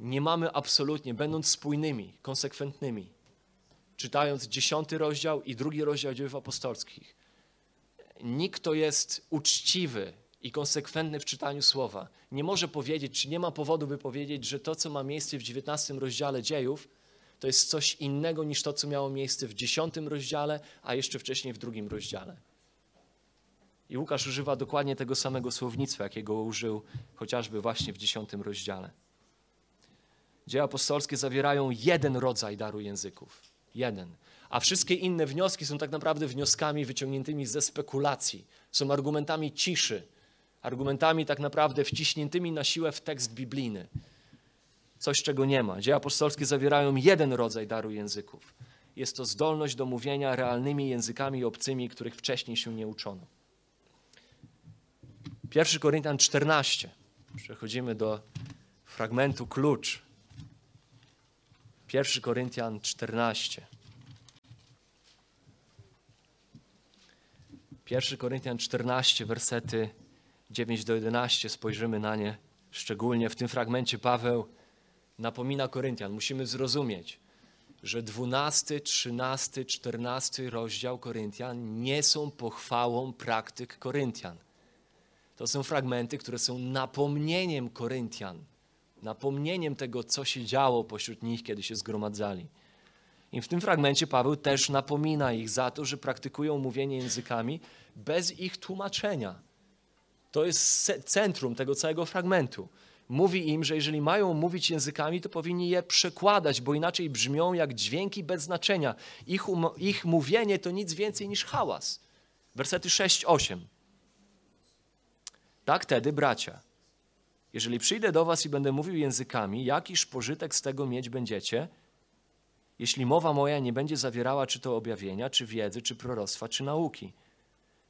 nie mamy absolutnie, będąc spójnymi, konsekwentnymi, czytając 10 rozdział i drugi rozdział dziejów apostolskich, nikt, kto jest uczciwy i konsekwentny w czytaniu słowa, nie może powiedzieć, czy nie ma powodu, by powiedzieć, że to, co ma miejsce w 19 rozdziale dziejów, to jest coś innego niż to, co miało miejsce w 10 rozdziale, a jeszcze wcześniej w drugim rozdziale. I Łukasz używa dokładnie tego samego słownictwa, jakiego użył chociażby właśnie w 10 rozdziale. Dzieje apostolskie zawierają jeden rodzaj daru języków. Jeden. A wszystkie inne wnioski są tak naprawdę wnioskami wyciągniętymi ze spekulacji. Są argumentami ciszy, argumentami tak naprawdę wciśniętymi na siłę w tekst biblijny. Coś, czego nie ma. Dzieje apostolskie zawierają jeden rodzaj daru języków. Jest to zdolność do mówienia realnymi językami obcymi, których wcześniej się nie uczono. 1 Koryntian 14. Przechodzimy do fragmentu klucz. 1 Koryntian 14. 1 Koryntian 14, wersety 9 do 11, spojrzymy na nie szczególnie. W tym fragmencie Paweł napomina Koryntian. Musimy zrozumieć, że 12, 13, 14 rozdział Koryntian nie są pochwałą praktyk Koryntian. To są fragmenty, które są napomnieniem Koryntian, napomnieniem tego, co się działo pośród nich, kiedy się zgromadzali. I w tym fragmencie Paweł też napomina ich za to, że praktykują mówienie językami bez ich tłumaczenia. To jest centrum tego całego fragmentu. Mówi im, że jeżeli mają mówić językami, to powinni je przekładać, bo inaczej brzmią jak dźwięki bez znaczenia. Ich, um, ich mówienie to nic więcej niż hałas. Wersety 6-8. Tak tedy, bracia, jeżeli przyjdę do was i będę mówił językami, jakiż pożytek z tego mieć będziecie, jeśli mowa moja nie będzie zawierała czy to objawienia, czy wiedzy, czy proroctwa, czy nauki?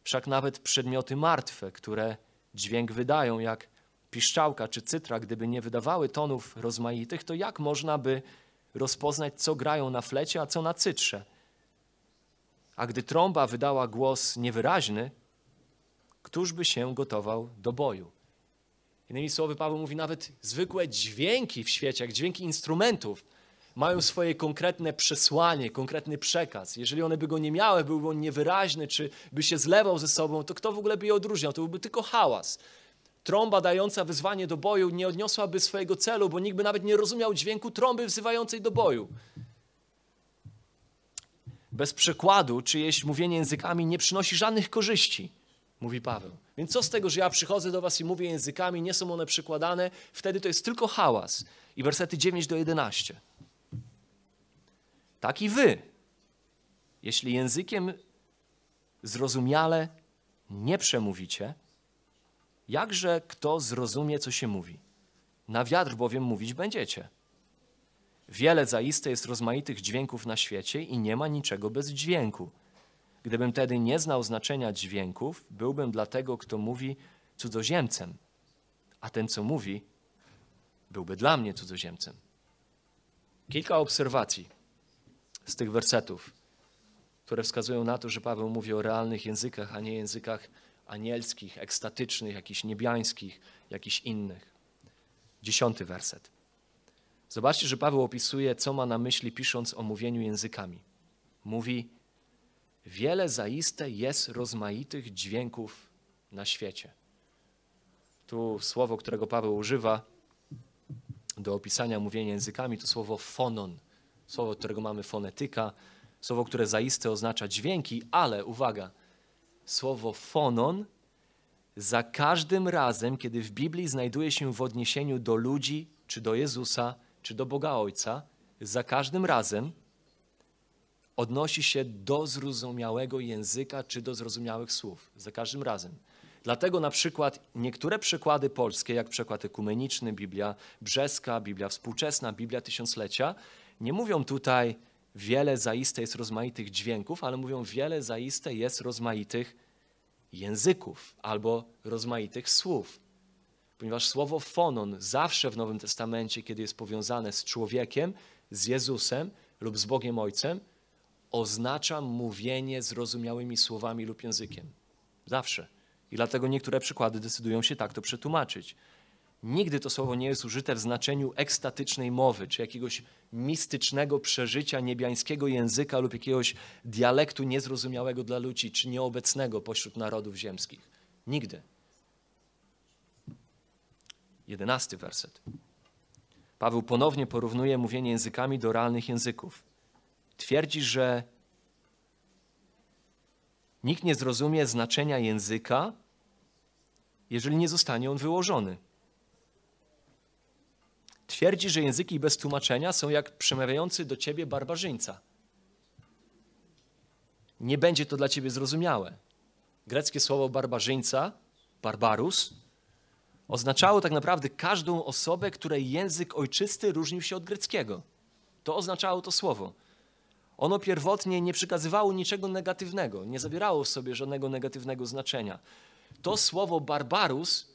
Wszak nawet przedmioty martwe, które dźwięk wydają, jak piszczałka czy cytra, gdyby nie wydawały tonów rozmaitych, to jak można by rozpoznać, co grają na flecie, a co na cytrze. A gdy trąba wydała głos niewyraźny, któż by się gotował do boju? Innymi słowy, Paweł mówi, nawet zwykłe dźwięki w świecie, jak dźwięki instrumentów, mają swoje konkretne przesłanie, konkretny przekaz. Jeżeli one by go nie miały, byłby on niewyraźny, czy by się zlewał ze sobą, to kto w ogóle by je odróżniał? To byłby tylko hałas. Trąba dająca wyzwanie do boju nie odniosłaby swojego celu, bo nikt by nawet nie rozumiał dźwięku trąby wzywającej do boju. Bez przekładu czyjeś mówienie językami nie przynosi żadnych korzyści, mówi Paweł. Więc co z tego, że ja przychodzę do was i mówię językami, nie są one przekładane, wtedy to jest tylko hałas. I wersety 9 do 11. Tak i wy, jeśli językiem zrozumiale nie przemówicie, jakże kto zrozumie, co się mówi? Na wiatr bowiem mówić będziecie. Wiele zaiste jest rozmaitych dźwięków na świecie i nie ma niczego bez dźwięku. Gdybym tedy nie znał znaczenia dźwięków, byłbym dla tego, kto mówi, cudzoziemcem, a ten, co mówi, byłby dla mnie cudzoziemcem. Kilka obserwacji z tych wersetów, które wskazują na to, że Paweł mówi o realnych językach, a nie językach anielskich, ekstatycznych, jakichś niebiańskich, jakichś innych. Dziesiąty werset. Zobaczcie, że Paweł opisuje, co ma na myśli, pisząc o mówieniu językami. Mówi, wiele zaiste jest rozmaitych dźwięków na świecie. Tu słowo, którego Paweł używa do opisania mówienia językami, to słowo fonon, słowo, którego mamy fonetyka, słowo, które zaiste oznacza dźwięki, ale uwaga, słowo fonon za każdym razem, kiedy w Biblii znajduje się w odniesieniu do ludzi, czy do Jezusa, czy do Boga Ojca, za każdym razem odnosi się do zrozumiałego języka, czy do zrozumiałych słów. Za każdym razem. Dlatego na przykład niektóre przekłady polskie, jak przekład ekumeniczny, Biblia brzeska, Biblia współczesna, Biblia tysiąclecia, nie mówią tutaj wiele zaiste jest rozmaitych dźwięków, ale mówią wiele zaiste jest rozmaitych języków albo rozmaitych słów. Ponieważ słowo fonon zawsze w Nowym Testamencie, kiedy jest powiązane z człowiekiem, z Jezusem lub z Bogiem Ojcem, oznacza mówienie zrozumiałymi słowami lub językiem. Zawsze. I dlatego niektóre przykłady decydują się tak to przetłumaczyć. Nigdy to słowo nie jest użyte w znaczeniu ekstatycznej mowy, czy jakiegoś mistycznego przeżycia niebiańskiego języka lub jakiegoś dialektu niezrozumiałego dla ludzi, czy nieobecnego pośród narodów ziemskich. Nigdy. Jedenasty werset. Paweł ponownie porównuje mówienie językami do realnych języków. Twierdzi, że nikt nie zrozumie znaczenia języka, jeżeli nie zostanie on wyłożony. Twierdzi, że języki bez tłumaczenia są jak przemawiający do ciebie barbarzyńca. Nie będzie to dla ciebie zrozumiałe. Greckie słowo barbarzyńca, barbarus, oznaczało tak naprawdę każdą osobę, której język ojczysty różnił się od greckiego. To oznaczało to słowo. Ono pierwotnie nie przekazywało niczego negatywnego, nie zawierało w sobie żadnego negatywnego znaczenia. To słowo barbarus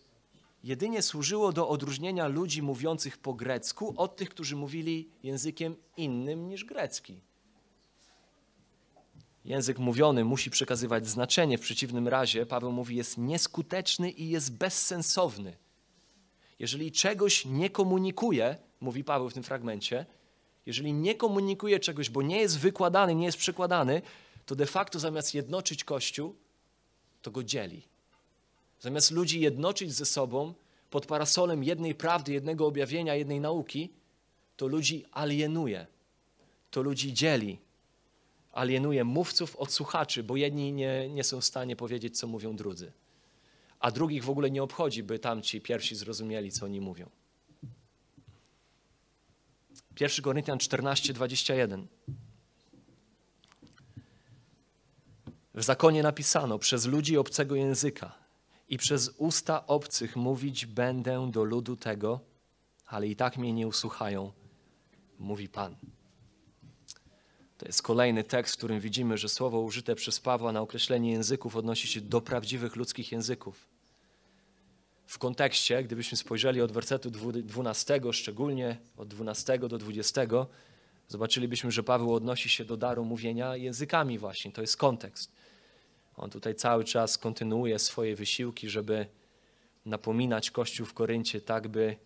jedynie służyło do odróżnienia ludzi mówiących po grecku od tych, którzy mówili językiem innym niż grecki. Język mówiony musi przekazywać znaczenie, w przeciwnym razie, Paweł mówi, jest nieskuteczny i jest bezsensowny. Jeżeli czegoś nie komunikuje, mówi Paweł w tym fragmencie, jeżeli nie komunikuje czegoś, bo nie jest wykładany, nie jest przekładany, to de facto zamiast jednoczyć Kościół, to go dzieli. Zamiast ludzi jednoczyć ze sobą pod parasolem jednej prawdy, jednego objawienia, jednej nauki, to ludzi alienuje, to ludzi dzieli. Alienuje mówców od słuchaczy, bo jedni nie, nie są w stanie powiedzieć, co mówią drudzy, a drugich w ogóle nie obchodzi, by tamci pierwsi zrozumieli, co oni mówią. 1 Koryntian 14, 21. W zakonie napisano przez ludzi obcego języka i przez usta obcych mówić będę do ludu tego, ale i tak mnie nie usłuchają, mówi Pan. To jest kolejny tekst, w którym widzimy, że słowo użyte przez Pawła na określenie języków odnosi się do prawdziwych ludzkich języków. W kontekście, gdybyśmy spojrzeli od wersetu 12, szczególnie od 12 do 20, zobaczylibyśmy, że Paweł odnosi się do daru mówienia językami właśnie. To jest kontekst. On tutaj cały czas kontynuuje swoje wysiłki, żeby napominać Kościół w Koryncie, tak by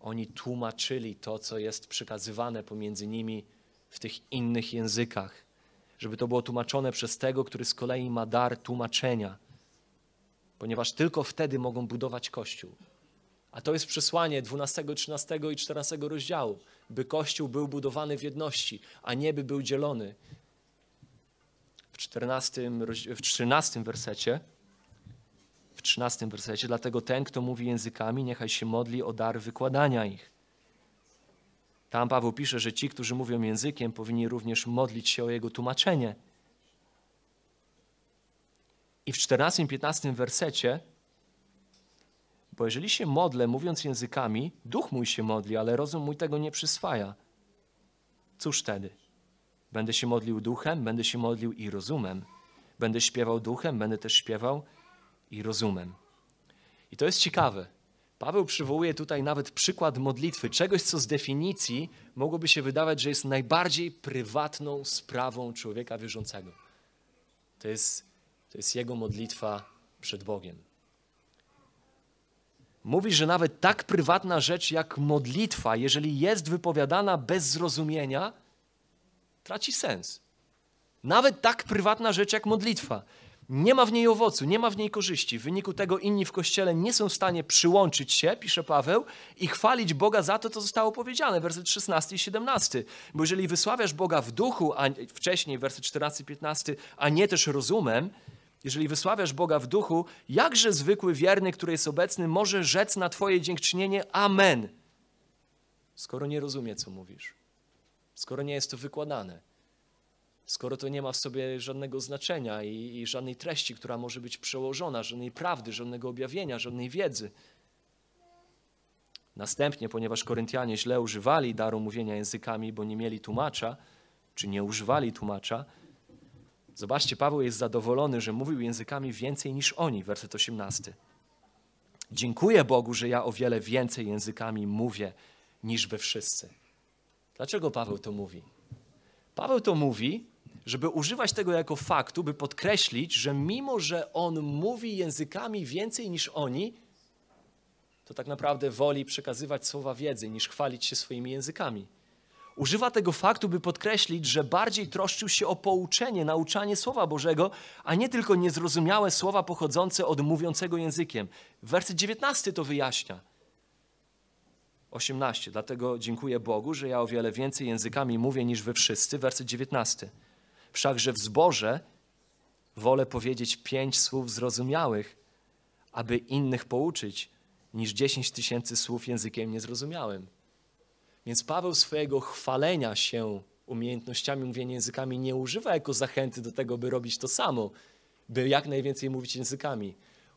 oni tłumaczyli to, co jest przekazywane pomiędzy nimi w tych innych językach. Żeby to było tłumaczone przez tego, który z kolei ma dar tłumaczenia. Ponieważ tylko wtedy mogą budować Kościół. A to jest przesłanie 12, 13 i 14 rozdziału, by Kościół był budowany w jedności, a nie by był dzielony. W 14, w 13 wersecie, w 13 wersecie, dlatego ten, kto mówi językami, niechaj się modli o dar wykładania ich. Tam Paweł pisze, że ci, którzy mówią językiem, powinni również modlić się o jego tłumaczenie. I w 14-15 wersecie bo jeżeli się modlę, mówiąc językami, duch mój się modli, ale rozum mój tego nie przyswaja. Cóż wtedy? Będę się modlił duchem, będę się modlił i rozumem. Będę śpiewał duchem, będę też śpiewał i rozumem. I to jest ciekawe. Paweł przywołuje tutaj nawet przykład modlitwy, czegoś, co z definicji mogłoby się wydawać, że jest najbardziej prywatną sprawą człowieka wierzącego. To jest, to jest jego modlitwa przed Bogiem. Mówi, że nawet tak prywatna rzecz jak modlitwa, jeżeli jest wypowiadana bez zrozumienia, traci sens. Nawet tak prywatna rzecz jak modlitwa. Nie ma w niej owocu, nie ma w niej korzyści. W wyniku tego inni w kościele nie są w stanie przyłączyć się, pisze Paweł, i chwalić Boga za to, co zostało powiedziane, werset 16 i 17. Bo jeżeli wysławiasz Boga w duchu, a wcześniej, werset 14 i 15, a nie też rozumem, jeżeli wysławiasz Boga w duchu, jakże zwykły wierny, który jest obecny, może rzec na Twoje dziękczynienie Amen, skoro nie rozumie, co mówisz, skoro nie jest to wykładane, skoro to nie ma w sobie żadnego znaczenia i, i żadnej treści, która może być przełożona, żadnej prawdy, żadnego objawienia, żadnej wiedzy. Następnie, ponieważ Koryntianie źle używali daru mówienia językami, bo nie mieli tłumacza, czy nie używali tłumacza, Zobaczcie, Paweł jest zadowolony, że mówił językami więcej niż oni, werset 18. Dziękuję Bogu, że ja o wiele więcej językami mówię niż wy wszyscy. Dlaczego Paweł to mówi? Paweł to mówi, żeby używać tego jako faktu, by podkreślić, że mimo, że on mówi językami więcej niż oni, to tak naprawdę woli przekazywać słowa wiedzy niż chwalić się swoimi językami. Używa tego faktu, by podkreślić, że bardziej troszczył się o pouczenie, nauczanie Słowa Bożego, a nie tylko niezrozumiałe słowa pochodzące od mówiącego językiem. Werset 19 to wyjaśnia. 18. Dlatego dziękuję Bogu, że ja o wiele więcej językami mówię niż wy wszyscy. Werset 19. Wszakże w zborze wolę powiedzieć pięć słów zrozumiałych, aby innych pouczyć, niż dziesięć tysięcy słów językiem niezrozumiałym. Więc Paweł swojego chwalenia się umiejętnościami mówienia językami nie używa jako zachęty do tego, by robić to samo, by jak najwięcej mówić językami.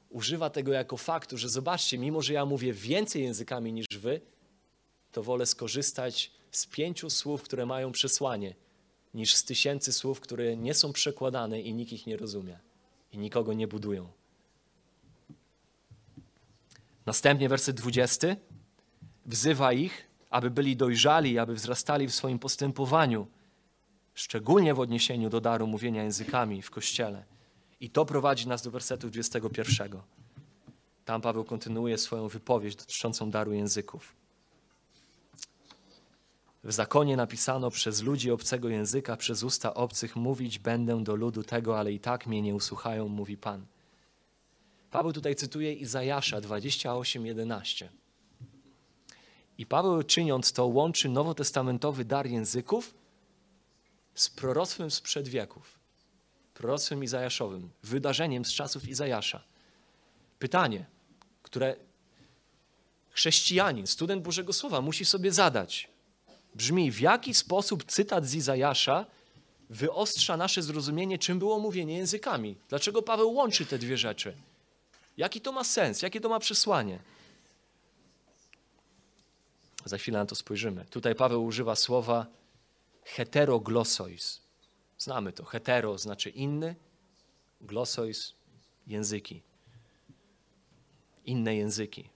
Używa tego jako faktu, że zobaczcie, mimo że ja mówię więcej językami niż wy, to wolę skorzystać z pięciu słów, które mają przesłanie, niż z tysięcy słów, które nie są przekładane i nikt ich nie rozumie i nikogo nie budują. Następnie werset 20 wzywa ich, aby byli dojrzali, aby wzrastali w swoim postępowaniu, szczególnie w odniesieniu do daru mówienia językami w Kościele. I to prowadzi nas do wersetu 21. Tam Paweł kontynuuje swoją wypowiedź dotyczącą daru języków. W zakonie napisano przez ludzi obcego języka, przez usta obcych mówić będę do ludu tego, ale i tak mnie nie usłuchają, mówi Pan. Paweł tutaj cytuje Izajasza 28:11. I Paweł czyniąc to łączy nowotestamentowy dar języków z proroctwem sprzed wieków, proroctwem Izajaszowym, wydarzeniem z czasów Izajasza. Pytanie, które chrześcijanin, student Bożego Słowa musi sobie zadać, brzmi, w jaki sposób cytat z Izajasza wyostrza nasze zrozumienie, czym było mówienie językami. Dlaczego Paweł łączy te dwie rzeczy? Jaki to ma sens? Jakie to ma przesłanie? Za chwilę na to spojrzymy. Tutaj Paweł używa słowa heteroglossois. Znamy to. Hetero znaczy inny, glossois języki. Inne języki.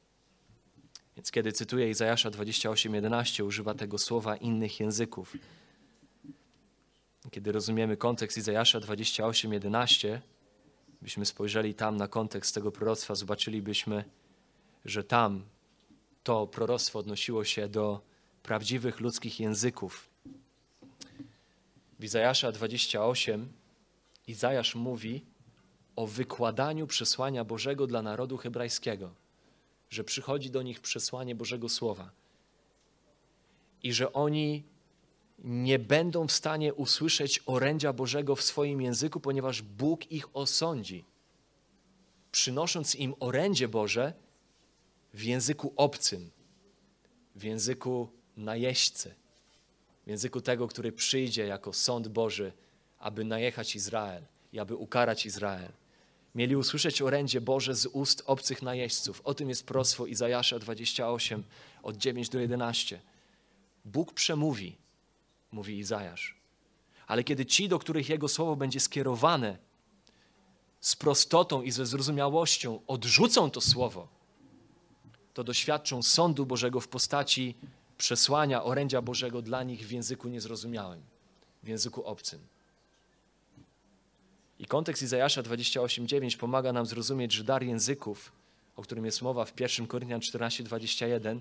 Więc kiedy cytuję Izajasza 28:11, używa tego słowa innych języków. Kiedy rozumiemy kontekst Izajasza 28:11, byśmy spojrzeli tam na kontekst tego proroctwa, zobaczylibyśmy, że tam to proroctwo odnosiło się do prawdziwych ludzkich języków. W Izajasza 28 Izajasz mówi o wykładaniu przesłania Bożego dla narodu hebrajskiego, że przychodzi do nich przesłanie Bożego Słowa i że oni nie będą w stanie usłyszeć orędzia Bożego w swoim języku, ponieważ Bóg ich osądzi, przynosząc im orędzie Boże w języku obcym, w języku najeźdźcy, w języku tego, który przyjdzie jako sąd Boży, aby najechać Izrael i aby ukarać Izrael. Mieli usłyszeć orędzie Boże z ust obcych najeźdźców. O tym jest proswo Izajasza 28, od 9 do 11. Bóg przemówi, mówi Izajasz. Ale kiedy ci, do których Jego słowo będzie skierowane, z prostotą i ze zrozumiałością odrzucą to słowo, to doświadczą sądu Bożego w postaci przesłania orędzia Bożego dla nich w języku niezrozumiałym, w języku obcym. I kontekst Izajasza 28:9 pomaga nam zrozumieć, że dar języków, o którym jest mowa w 1 Koryntian 14:21,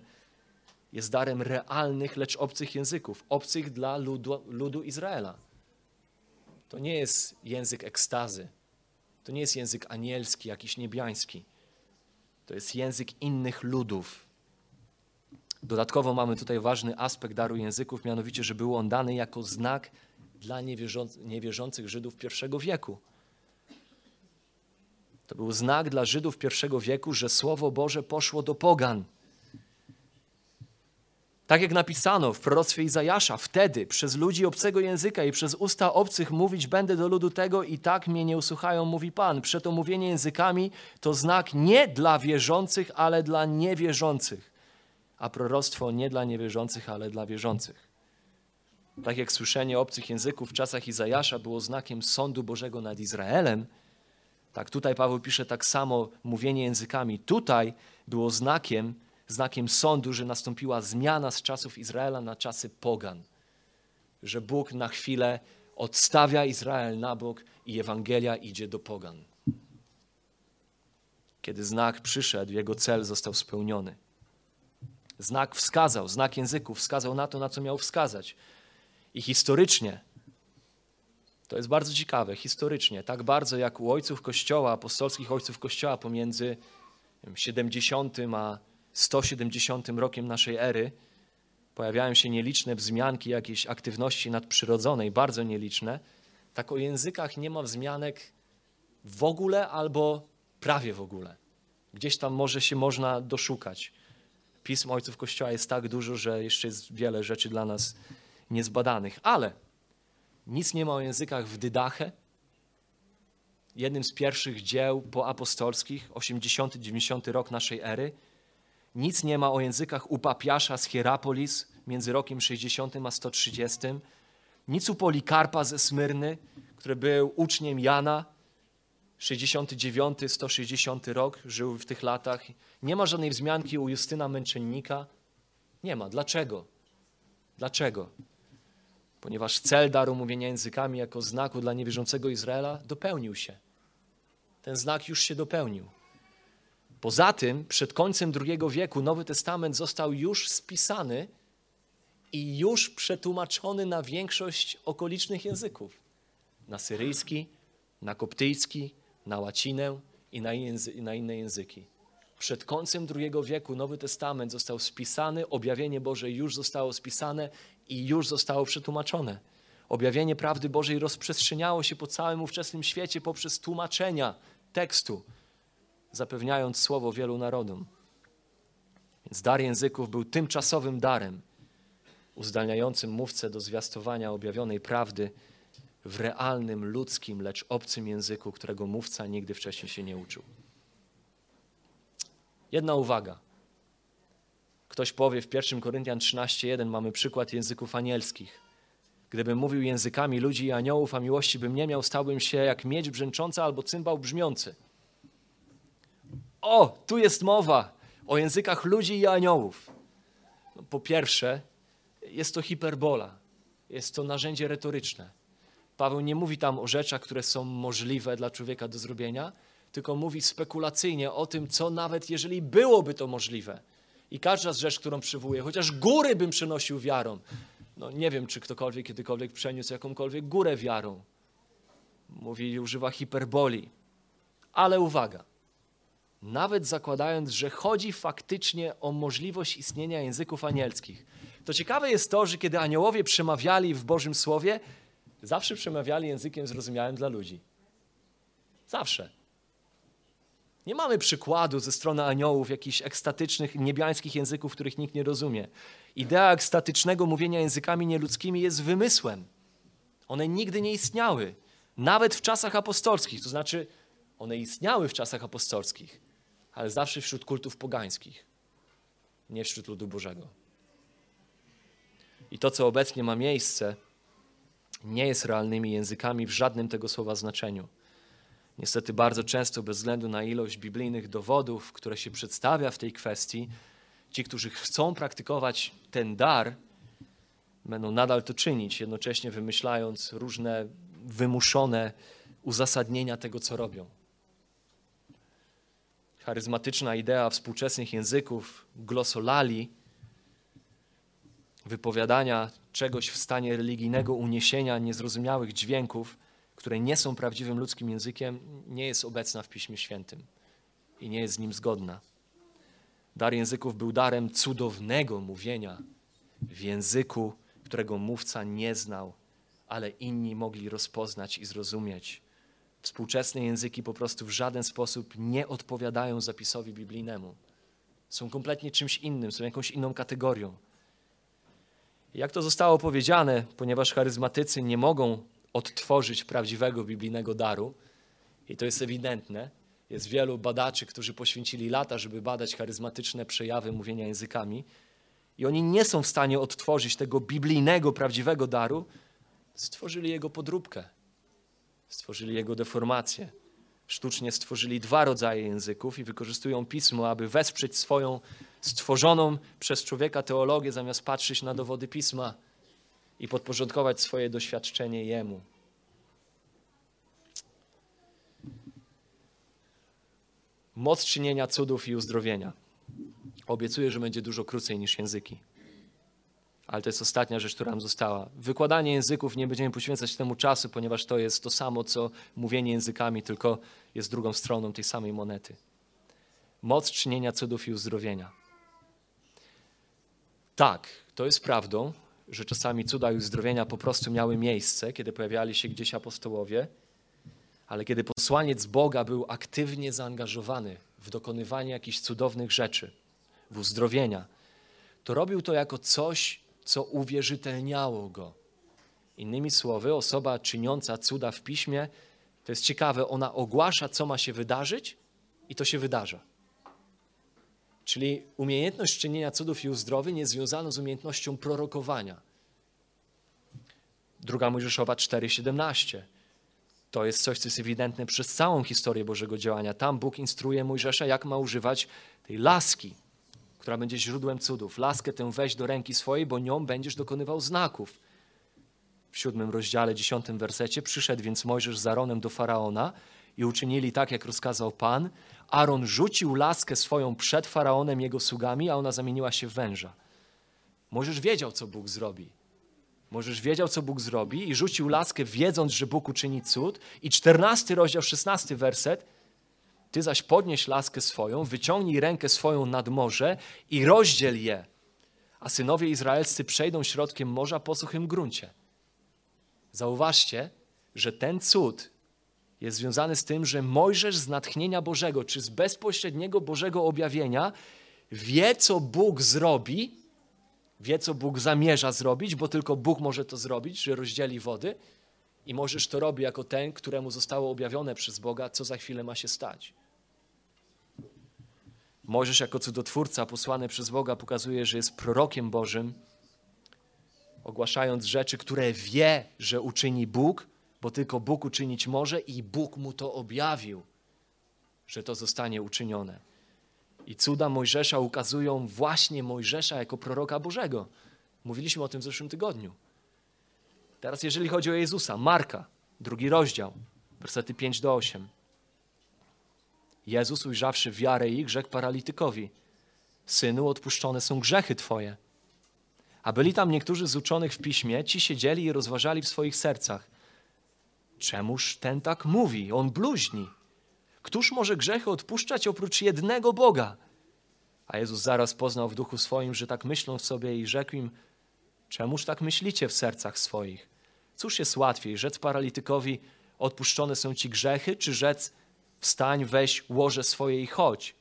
jest darem realnych, lecz obcych języków, obcych dla ludu, ludu Izraela. To nie jest język ekstazy, to nie jest język anielski, jakiś niebiański. To jest język innych ludów. Dodatkowo mamy tutaj ważny aspekt daru języków, mianowicie, że był on dany jako znak dla niewierzących Żydów pierwszego wieku. To był znak dla Żydów pierwszego wieku, że Słowo Boże poszło do pogan. Tak jak napisano w proroctwie Izajasza, wtedy przez ludzi obcego języka i przez usta obcych mówić będę do ludu tego i tak mnie nie usłuchają, mówi Pan. Przeto mówienie językami to znak nie dla wierzących, ale dla niewierzących, a proroctwo nie dla niewierzących, ale dla wierzących. Tak jak słyszenie obcych języków w czasach Izajasza było znakiem sądu Bożego nad Izraelem, tak tutaj Paweł pisze tak samo mówienie językami. Tutaj było znakiem, znakiem sądu, że nastąpiła zmiana z czasów Izraela na czasy pogan. Że Bóg na chwilę odstawia Izrael na bok i Ewangelia idzie do pogan. Kiedy znak przyszedł, jego cel został spełniony. Znak wskazał, znak języków wskazał na to, na co miał wskazać. I historycznie, to jest bardzo ciekawe, historycznie, tak bardzo jak u ojców Kościoła, apostolskich ojców Kościoła pomiędzy 70 a 170 rokiem naszej ery, pojawiają się nieliczne wzmianki jakiejś aktywności nadprzyrodzonej, bardzo nieliczne, tak o językach nie ma wzmianek w ogóle albo prawie w ogóle. Gdzieś tam może się można doszukać. Pism ojców Kościoła jest tak dużo, że jeszcze jest wiele rzeczy dla nas niezbadanych. Ale nic nie ma o językach w Dydache, jednym z pierwszych dzieł poapostolskich, 80-90 rok naszej ery. Nic nie ma o językach u papiasza z Hierapolis między rokiem 60 a 130. Nic u Polikarpa ze Smyrny, który był uczniem Jana, 69-160 rok, żył w tych latach. Nie ma żadnej wzmianki u Justyna Męczennika. Nie ma. Dlaczego? Dlaczego? ponieważ cel daru mówienia językami jako znaku dla niewierzącego Izraela dopełnił się. Ten znak już się dopełnił. Poza tym, przed końcem II wieku Nowy Testament został już spisany i już przetłumaczony na większość okolicznych języków. Na syryjski, na koptyjski, na łacinę i na, języ- na inne języki. Przed końcem II wieku Nowy Testament został spisany, objawienie Boże już zostało spisane i już zostało przetłumaczone. Objawienie prawdy Bożej rozprzestrzeniało się po całym ówczesnym świecie poprzez tłumaczenia tekstu, zapewniając słowo wielu narodom. Więc dar języków był tymczasowym darem, uzdalniającym mówcę do zwiastowania objawionej prawdy w realnym, ludzkim, lecz obcym języku, którego mówca nigdy wcześniej się nie uczył. Jedna uwaga. Ktoś powie w 1 Koryntian 13:1 mamy przykład języków anielskich. Gdybym mówił językami ludzi i aniołów, a miłości bym nie miał, stałbym się jak miedź brzęcząca albo cymbał brzmiący. O, tu jest mowa o językach ludzi i aniołów. No, po pierwsze, jest to hiperbola, jest to narzędzie retoryczne. Paweł nie mówi tam o rzeczach, które są możliwe dla człowieka do zrobienia, tylko mówi spekulacyjnie o tym, co nawet jeżeli byłoby to możliwe. I każda z rzeczy, którą przywołuje, chociaż góry bym przenosił wiarą. No nie wiem, czy ktokolwiek kiedykolwiek przeniósł jakąkolwiek górę wiarą. Mówi, używa hiperboli. Ale uwaga, nawet zakładając, że chodzi faktycznie o możliwość istnienia języków anielskich, to ciekawe jest to, że kiedy aniołowie przemawiali w Bożym Słowie, zawsze przemawiali językiem zrozumiałym dla ludzi. Zawsze. Nie mamy przykładu ze strony aniołów jakichś ekstatycznych, niebiańskich języków, których nikt nie rozumie. Idea ekstatycznego mówienia językami nieludzkimi jest wymysłem. One nigdy nie istniały, nawet w czasach apostolskich. To znaczy, one istniały w czasach apostolskich, ale zawsze wśród kultów pogańskich, nie wśród ludu Bożego. I to, co obecnie ma miejsce, nie jest realnymi językami w żadnym tego słowa znaczeniu. Niestety bardzo często, bez względu na ilość biblijnych dowodów, które się przedstawia w tej kwestii, ci, którzy chcą praktykować ten dar, będą nadal to czynić, jednocześnie wymyślając różne wymuszone uzasadnienia tego, co robią. Charyzmatyczna idea współczesnych języków, glosolali, wypowiadania czegoś w stanie religijnego uniesienia niezrozumiałych dźwięków, które nie są prawdziwym ludzkim językiem, nie jest obecna w Piśmie Świętym i nie jest z nim zgodna. Dar języków był darem cudownego mówienia w języku, którego mówca nie znał, ale inni mogli rozpoznać i zrozumieć. Współczesne języki po prostu w żaden sposób nie odpowiadają zapisowi biblijnemu. Są kompletnie czymś innym, są jakąś inną kategorią. Jak to zostało powiedziane, ponieważ charyzmatycy nie mogą odtworzyć prawdziwego biblijnego daru, i to jest ewidentne, jest wielu badaczy, którzy poświęcili lata, żeby badać charyzmatyczne przejawy mówienia językami, i oni nie są w stanie odtworzyć tego biblijnego, prawdziwego daru, stworzyli jego podróbkę, stworzyli jego deformację. Sztucznie stworzyli dwa rodzaje języków i wykorzystują pismo, aby wesprzeć swoją stworzoną przez człowieka teologię, zamiast patrzeć na dowody pisma i podporządkować swoje doświadczenie Jemu. Moc czynienia cudów i uzdrowienia. Obiecuję, że będzie dużo krócej niż języki. Ale to jest ostatnia rzecz, która nam została. Wykładanie języków nie będziemy poświęcać temu czasu, ponieważ to jest to samo, co mówienie językami, tylko jest drugą stroną tej samej monety. Moc czynienia cudów i uzdrowienia. Tak, to jest prawdą, że czasami cuda i uzdrowienia po prostu miały miejsce, kiedy pojawiali się gdzieś apostołowie, ale kiedy posłaniec Boga był aktywnie zaangażowany w dokonywanie jakichś cudownych rzeczy, w uzdrowienia, to robił to jako coś, co uwierzytelniało go. Innymi słowy, osoba czyniąca cuda w piśmie, to jest ciekawe, ona ogłasza, co ma się wydarzyć i to się wydarza. Czyli umiejętność czynienia cudów i uzdrowień jest związana z umiejętnością prorokowania. Druga Mojżeszowa 4,17. To jest coś, co jest ewidentne przez całą historię Bożego działania. Tam Bóg instruuje Mojżesza, jak ma używać tej laski, która będzie źródłem cudów. Laskę tę weź do ręki swojej, bo nią będziesz dokonywał znaków. W siódmym rozdziale, dziesiątym wersecie przyszedł więc Mojżesz z Aaronem do Faraona i uczynili tak, jak rozkazał Pan. Aaron rzucił laskę swoją przed Faraonem jego sługami, a ona zamieniła się w węża. Mojżesz wiedział, co Bóg zrobi. Mojżesz wiedział, co Bóg zrobi i rzucił laskę, wiedząc, że Bóg uczyni cud. I czternasty rozdział, szesnasty werset. Ty zaś podnieś laskę swoją, wyciągnij rękę swoją nad morze i rozdziel je, a synowie izraelscy przejdą środkiem morza po suchym gruncie. Zauważcie, że ten cud jest związany z tym, że Mojżesz z natchnienia Bożego, czy z bezpośredniego Bożego objawienia, wie, co Bóg zrobi, wie, co Bóg zamierza zrobić, bo tylko Bóg może to zrobić, że rozdzieli wody. I Mojżesz to robi jako ten, któremu zostało objawione przez Boga, co za chwilę ma się stać. Mojżesz jako cudotwórca posłany przez Boga pokazuje, że jest prorokiem Bożym, ogłaszając rzeczy, które wie, że uczyni Bóg, bo tylko Bóg uczynić może i Bóg mu to objawił, że to zostanie uczynione. I cuda Mojżesza ukazują właśnie Mojżesza jako proroka Bożego. Mówiliśmy o tym w zeszłym tygodniu. Teraz, jeżeli chodzi o Jezusa, Marka, drugi rozdział, wersety 5 do 8. Jezus, ujrzawszy wiarę ich, rzekł paralitykowi: Synu, odpuszczone są grzechy twoje. A byli tam niektórzy z uczonych w piśmie, ci siedzieli i rozważali w swoich sercach. Czemuż ten tak mówi? On bluźni. Któż może grzechy odpuszczać oprócz jednego Boga? A Jezus zaraz poznał w duchu swoim, że tak myślą w sobie i rzekł im, czemuż tak myślicie w sercach swoich? Cóż jest łatwiej, rzec paralitykowi, odpuszczone są ci grzechy, czy rzec, wstań, weź łoże swoje i chodź?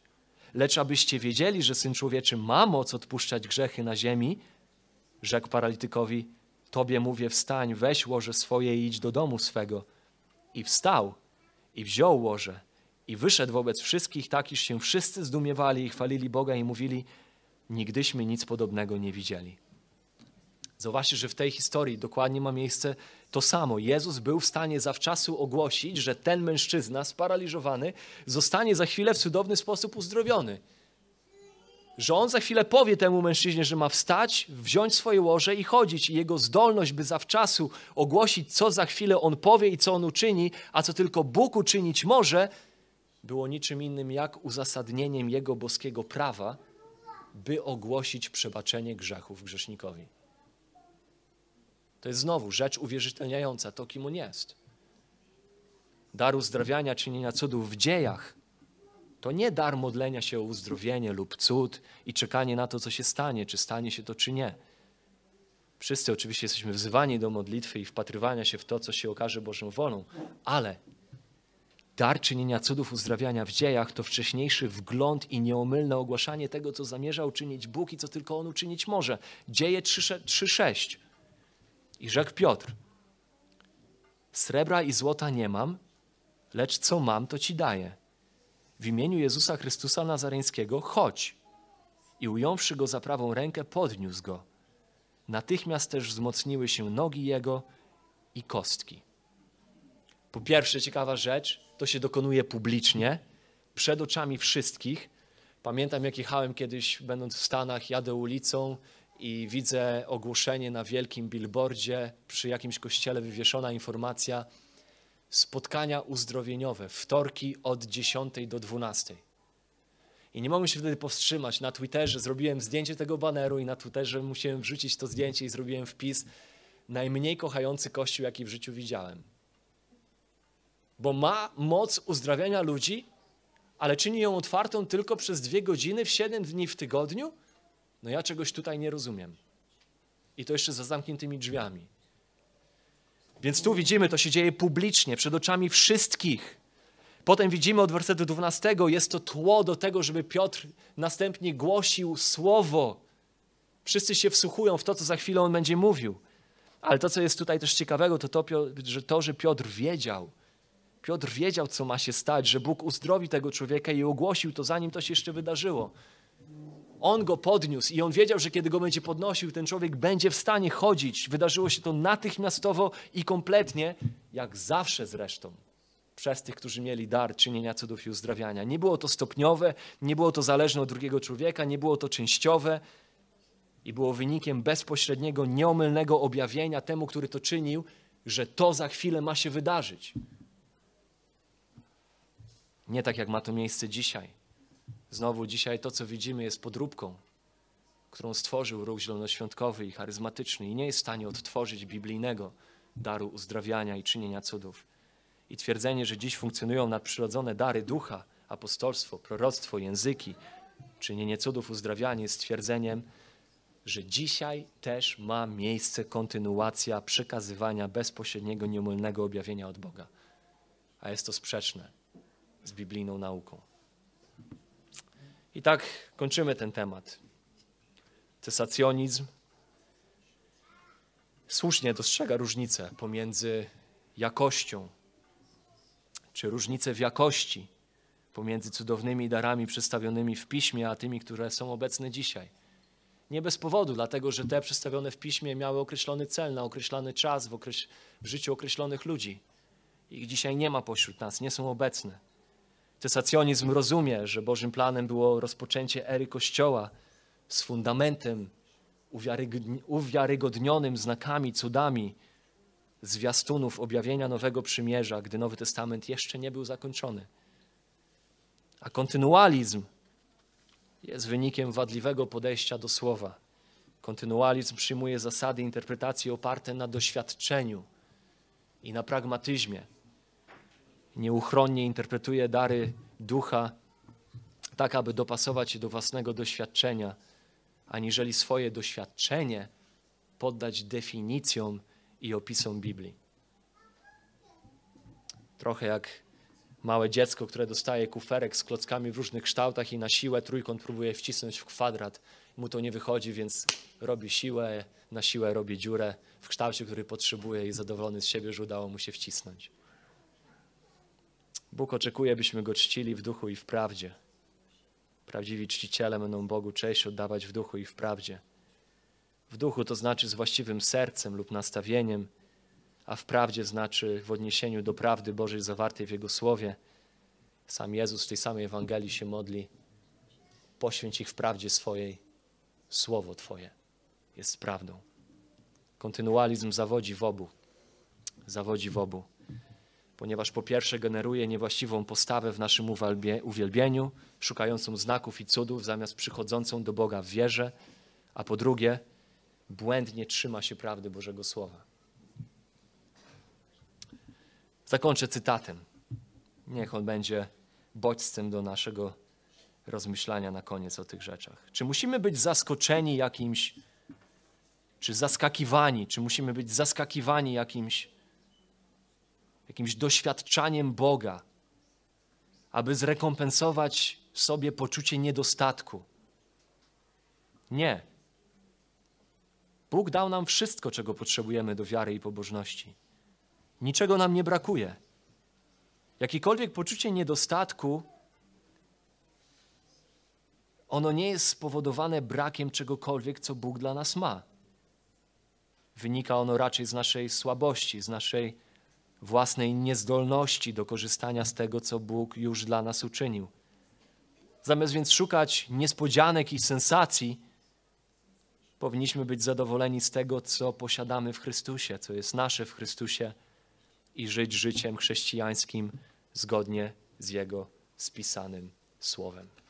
Lecz abyście wiedzieli, że Syn Człowieczy ma moc odpuszczać grzechy na ziemi, rzekł paralitykowi, Tobie mówię, wstań, weź łoże swoje i idź do domu swego. I wstał i wziął łoże i wyszedł wobec wszystkich tak, iż się wszyscy zdumiewali i chwalili Boga i mówili, nigdyśmy nic podobnego nie widzieli. Zauważcie, że w tej historii dokładnie ma miejsce to samo. Jezus był w stanie zawczasu ogłosić, że ten mężczyzna sparaliżowany zostanie za chwilę w cudowny sposób uzdrowiony że on za chwilę powie temu mężczyźnie, że ma wstać, wziąć swoje łoże i chodzić. I jego zdolność, by zawczasu ogłosić, co za chwilę on powie i co on uczyni, a co tylko Bóg uczynić może, było niczym innym jak uzasadnieniem jego boskiego prawa, by ogłosić przebaczenie grzechów grzesznikowi. To jest znowu rzecz uwierzytelniająca to, kim on jest. Dar uzdrawiania, czynienia cudów w dziejach to nie dar modlenia się o uzdrowienie lub cud i czekanie na to, co się stanie, czy stanie się to, czy nie. Wszyscy oczywiście jesteśmy wzywani do modlitwy i wpatrywania się w to, co się okaże Bożą wolą, ale dar czynienia cudów uzdrawiania w dziejach to wcześniejszy wgląd i nieomylne ogłaszanie tego, co zamierza uczynić Bóg i co tylko On uczynić może. Dzieje 3,6. I rzekł Piotr, srebra i złota nie mam, lecz co mam, to ci daję w imieniu Jezusa Chrystusa Nazareńskiego, chodź. I ująwszy go za prawą rękę, podniósł go. Natychmiast też wzmocniły się nogi jego i kostki. Po pierwsze, ciekawa rzecz, to się dokonuje publicznie, przed oczami wszystkich. Pamiętam, jak jechałem kiedyś, będąc w Stanach, jadę ulicą i widzę ogłoszenie na wielkim billboardzie przy jakimś kościele wywieszona informacja – spotkania uzdrowieniowe, wtorki od 10 do 12. I nie mogłem się wtedy powstrzymać. Na Twitterze zrobiłem zdjęcie tego baneru i na Twitterze musiałem wrzucić to zdjęcie i zrobiłem wpis najmniej kochający kościół, jaki w życiu widziałem. Bo ma moc uzdrawiania ludzi, ale czyni ją otwartą tylko przez dwie godziny w siedem dni w tygodniu? No ja czegoś tutaj nie rozumiem. I to jeszcze za zamkniętymi drzwiami. Więc tu widzimy, to się dzieje publicznie, przed oczami wszystkich. Potem widzimy od wersetu 12, jest to tło do tego, żeby Piotr następnie głosił słowo. Wszyscy się wsłuchują w to, co za chwilę on będzie mówił. Ale to, co jest tutaj też ciekawego, to to, że to, że Piotr wiedział. Piotr wiedział, co ma się stać, że Bóg uzdrowi tego człowieka i ogłosił to, zanim to się jeszcze wydarzyło. On go podniósł i on wiedział, że kiedy go będzie podnosił, ten człowiek będzie w stanie chodzić. Wydarzyło się to natychmiastowo i kompletnie, jak zawsze zresztą, przez tych, którzy mieli dar czynienia cudów i uzdrawiania. Nie było to stopniowe, nie było to zależne od drugiego człowieka, nie było to częściowe i było wynikiem bezpośredniego, nieomylnego objawienia temu, który to czynił, że to za chwilę ma się wydarzyć. Nie tak jak ma to miejsce dzisiaj Znowu dzisiaj to, co widzimy, jest podróbką, którą stworzył ruch zielonoświątkowy i charyzmatyczny i nie jest w stanie odtworzyć biblijnego daru uzdrawiania i czynienia cudów. I twierdzenie, że dziś funkcjonują nadprzyrodzone dary ducha, apostolstwo, proroctwo, języki, czynienie cudów, uzdrawianie jest stwierdzeniem, że dzisiaj też ma miejsce kontynuacja przekazywania bezpośredniego, nieomylnego objawienia od Boga. A jest to sprzeczne z biblijną nauką. I tak kończymy ten temat. Cesacjonizm słusznie dostrzega różnicę pomiędzy jakością, czy różnicę w jakości pomiędzy cudownymi darami przedstawionymi w piśmie, a tymi, które są obecne dzisiaj. Nie bez powodu, dlatego że te przedstawione w piśmie miały określony cel na określony czas w, okreś w życiu określonych ludzi. Ich dzisiaj nie ma pośród nas, nie są obecne. Cesacjonizm rozumie, że Bożym planem było rozpoczęcie ery Kościoła z fundamentem uwiarygodnionym znakami, cudami, zwiastunów objawienia Nowego Przymierza, gdy Nowy Testament jeszcze nie był zakończony. A kontynualizm jest wynikiem wadliwego podejścia do słowa. Kontynualizm przyjmuje zasady interpretacji oparte na doświadczeniu i na pragmatyzmie. Nieuchronnie interpretuje dary ducha tak, aby dopasować się do własnego doświadczenia, aniżeli swoje doświadczenie poddać definicjom i opisom Biblii. Trochę jak małe dziecko, które dostaje kuferek z klockami w różnych kształtach i na siłę trójkąt próbuje wcisnąć w kwadrat. Mu to nie wychodzi, więc robi siłę, na siłę robi dziurę w kształcie, który potrzebuje i zadowolony z siebie, że udało mu się wcisnąć. Bóg oczekuje, byśmy Go czcili w duchu i w prawdzie. Prawdziwi czciciele będą Bogu cześć oddawać w duchu i w prawdzie. W duchu to znaczy z właściwym sercem lub nastawieniem, a w prawdzie znaczy w odniesieniu do prawdy Bożej zawartej w Jego Słowie. Sam Jezus w tej samej Ewangelii się modli: Poświęć ich w prawdzie swojej, Słowo Twoje jest prawdą. Kontynualizm zawodzi w obu. Zawodzi w obu. Ponieważ po pierwsze generuje niewłaściwą postawę w naszym uwielbieniu, szukającą znaków i cudów, zamiast przychodzącą do Boga w wierze, a po drugie, błędnie trzyma się prawdy Bożego Słowa. Zakończę cytatem. Niech on będzie bodźcem do naszego rozmyślania na koniec o tych rzeczach. Czy musimy być zaskoczeni jakimś, czy zaskakiwani, czy musimy być zaskakiwani jakimś, jakimś doświadczaniem Boga, aby zrekompensować sobie poczucie niedostatku? Nie. Bóg dał nam wszystko, czego potrzebujemy do wiary i pobożności. Niczego nam nie brakuje. Jakiekolwiek poczucie niedostatku, ono nie jest spowodowane brakiem czegokolwiek, co Bóg dla nas ma. Wynika ono raczej z naszej słabości, z naszej własnej niezdolności do korzystania z tego, co Bóg już dla nas uczynił. Zamiast więc szukać niespodzianek i sensacji, powinniśmy być zadowoleni z tego, co posiadamy w Chrystusie, co jest nasze w Chrystusie i żyć życiem chrześcijańskim zgodnie z Jego spisanym Słowem.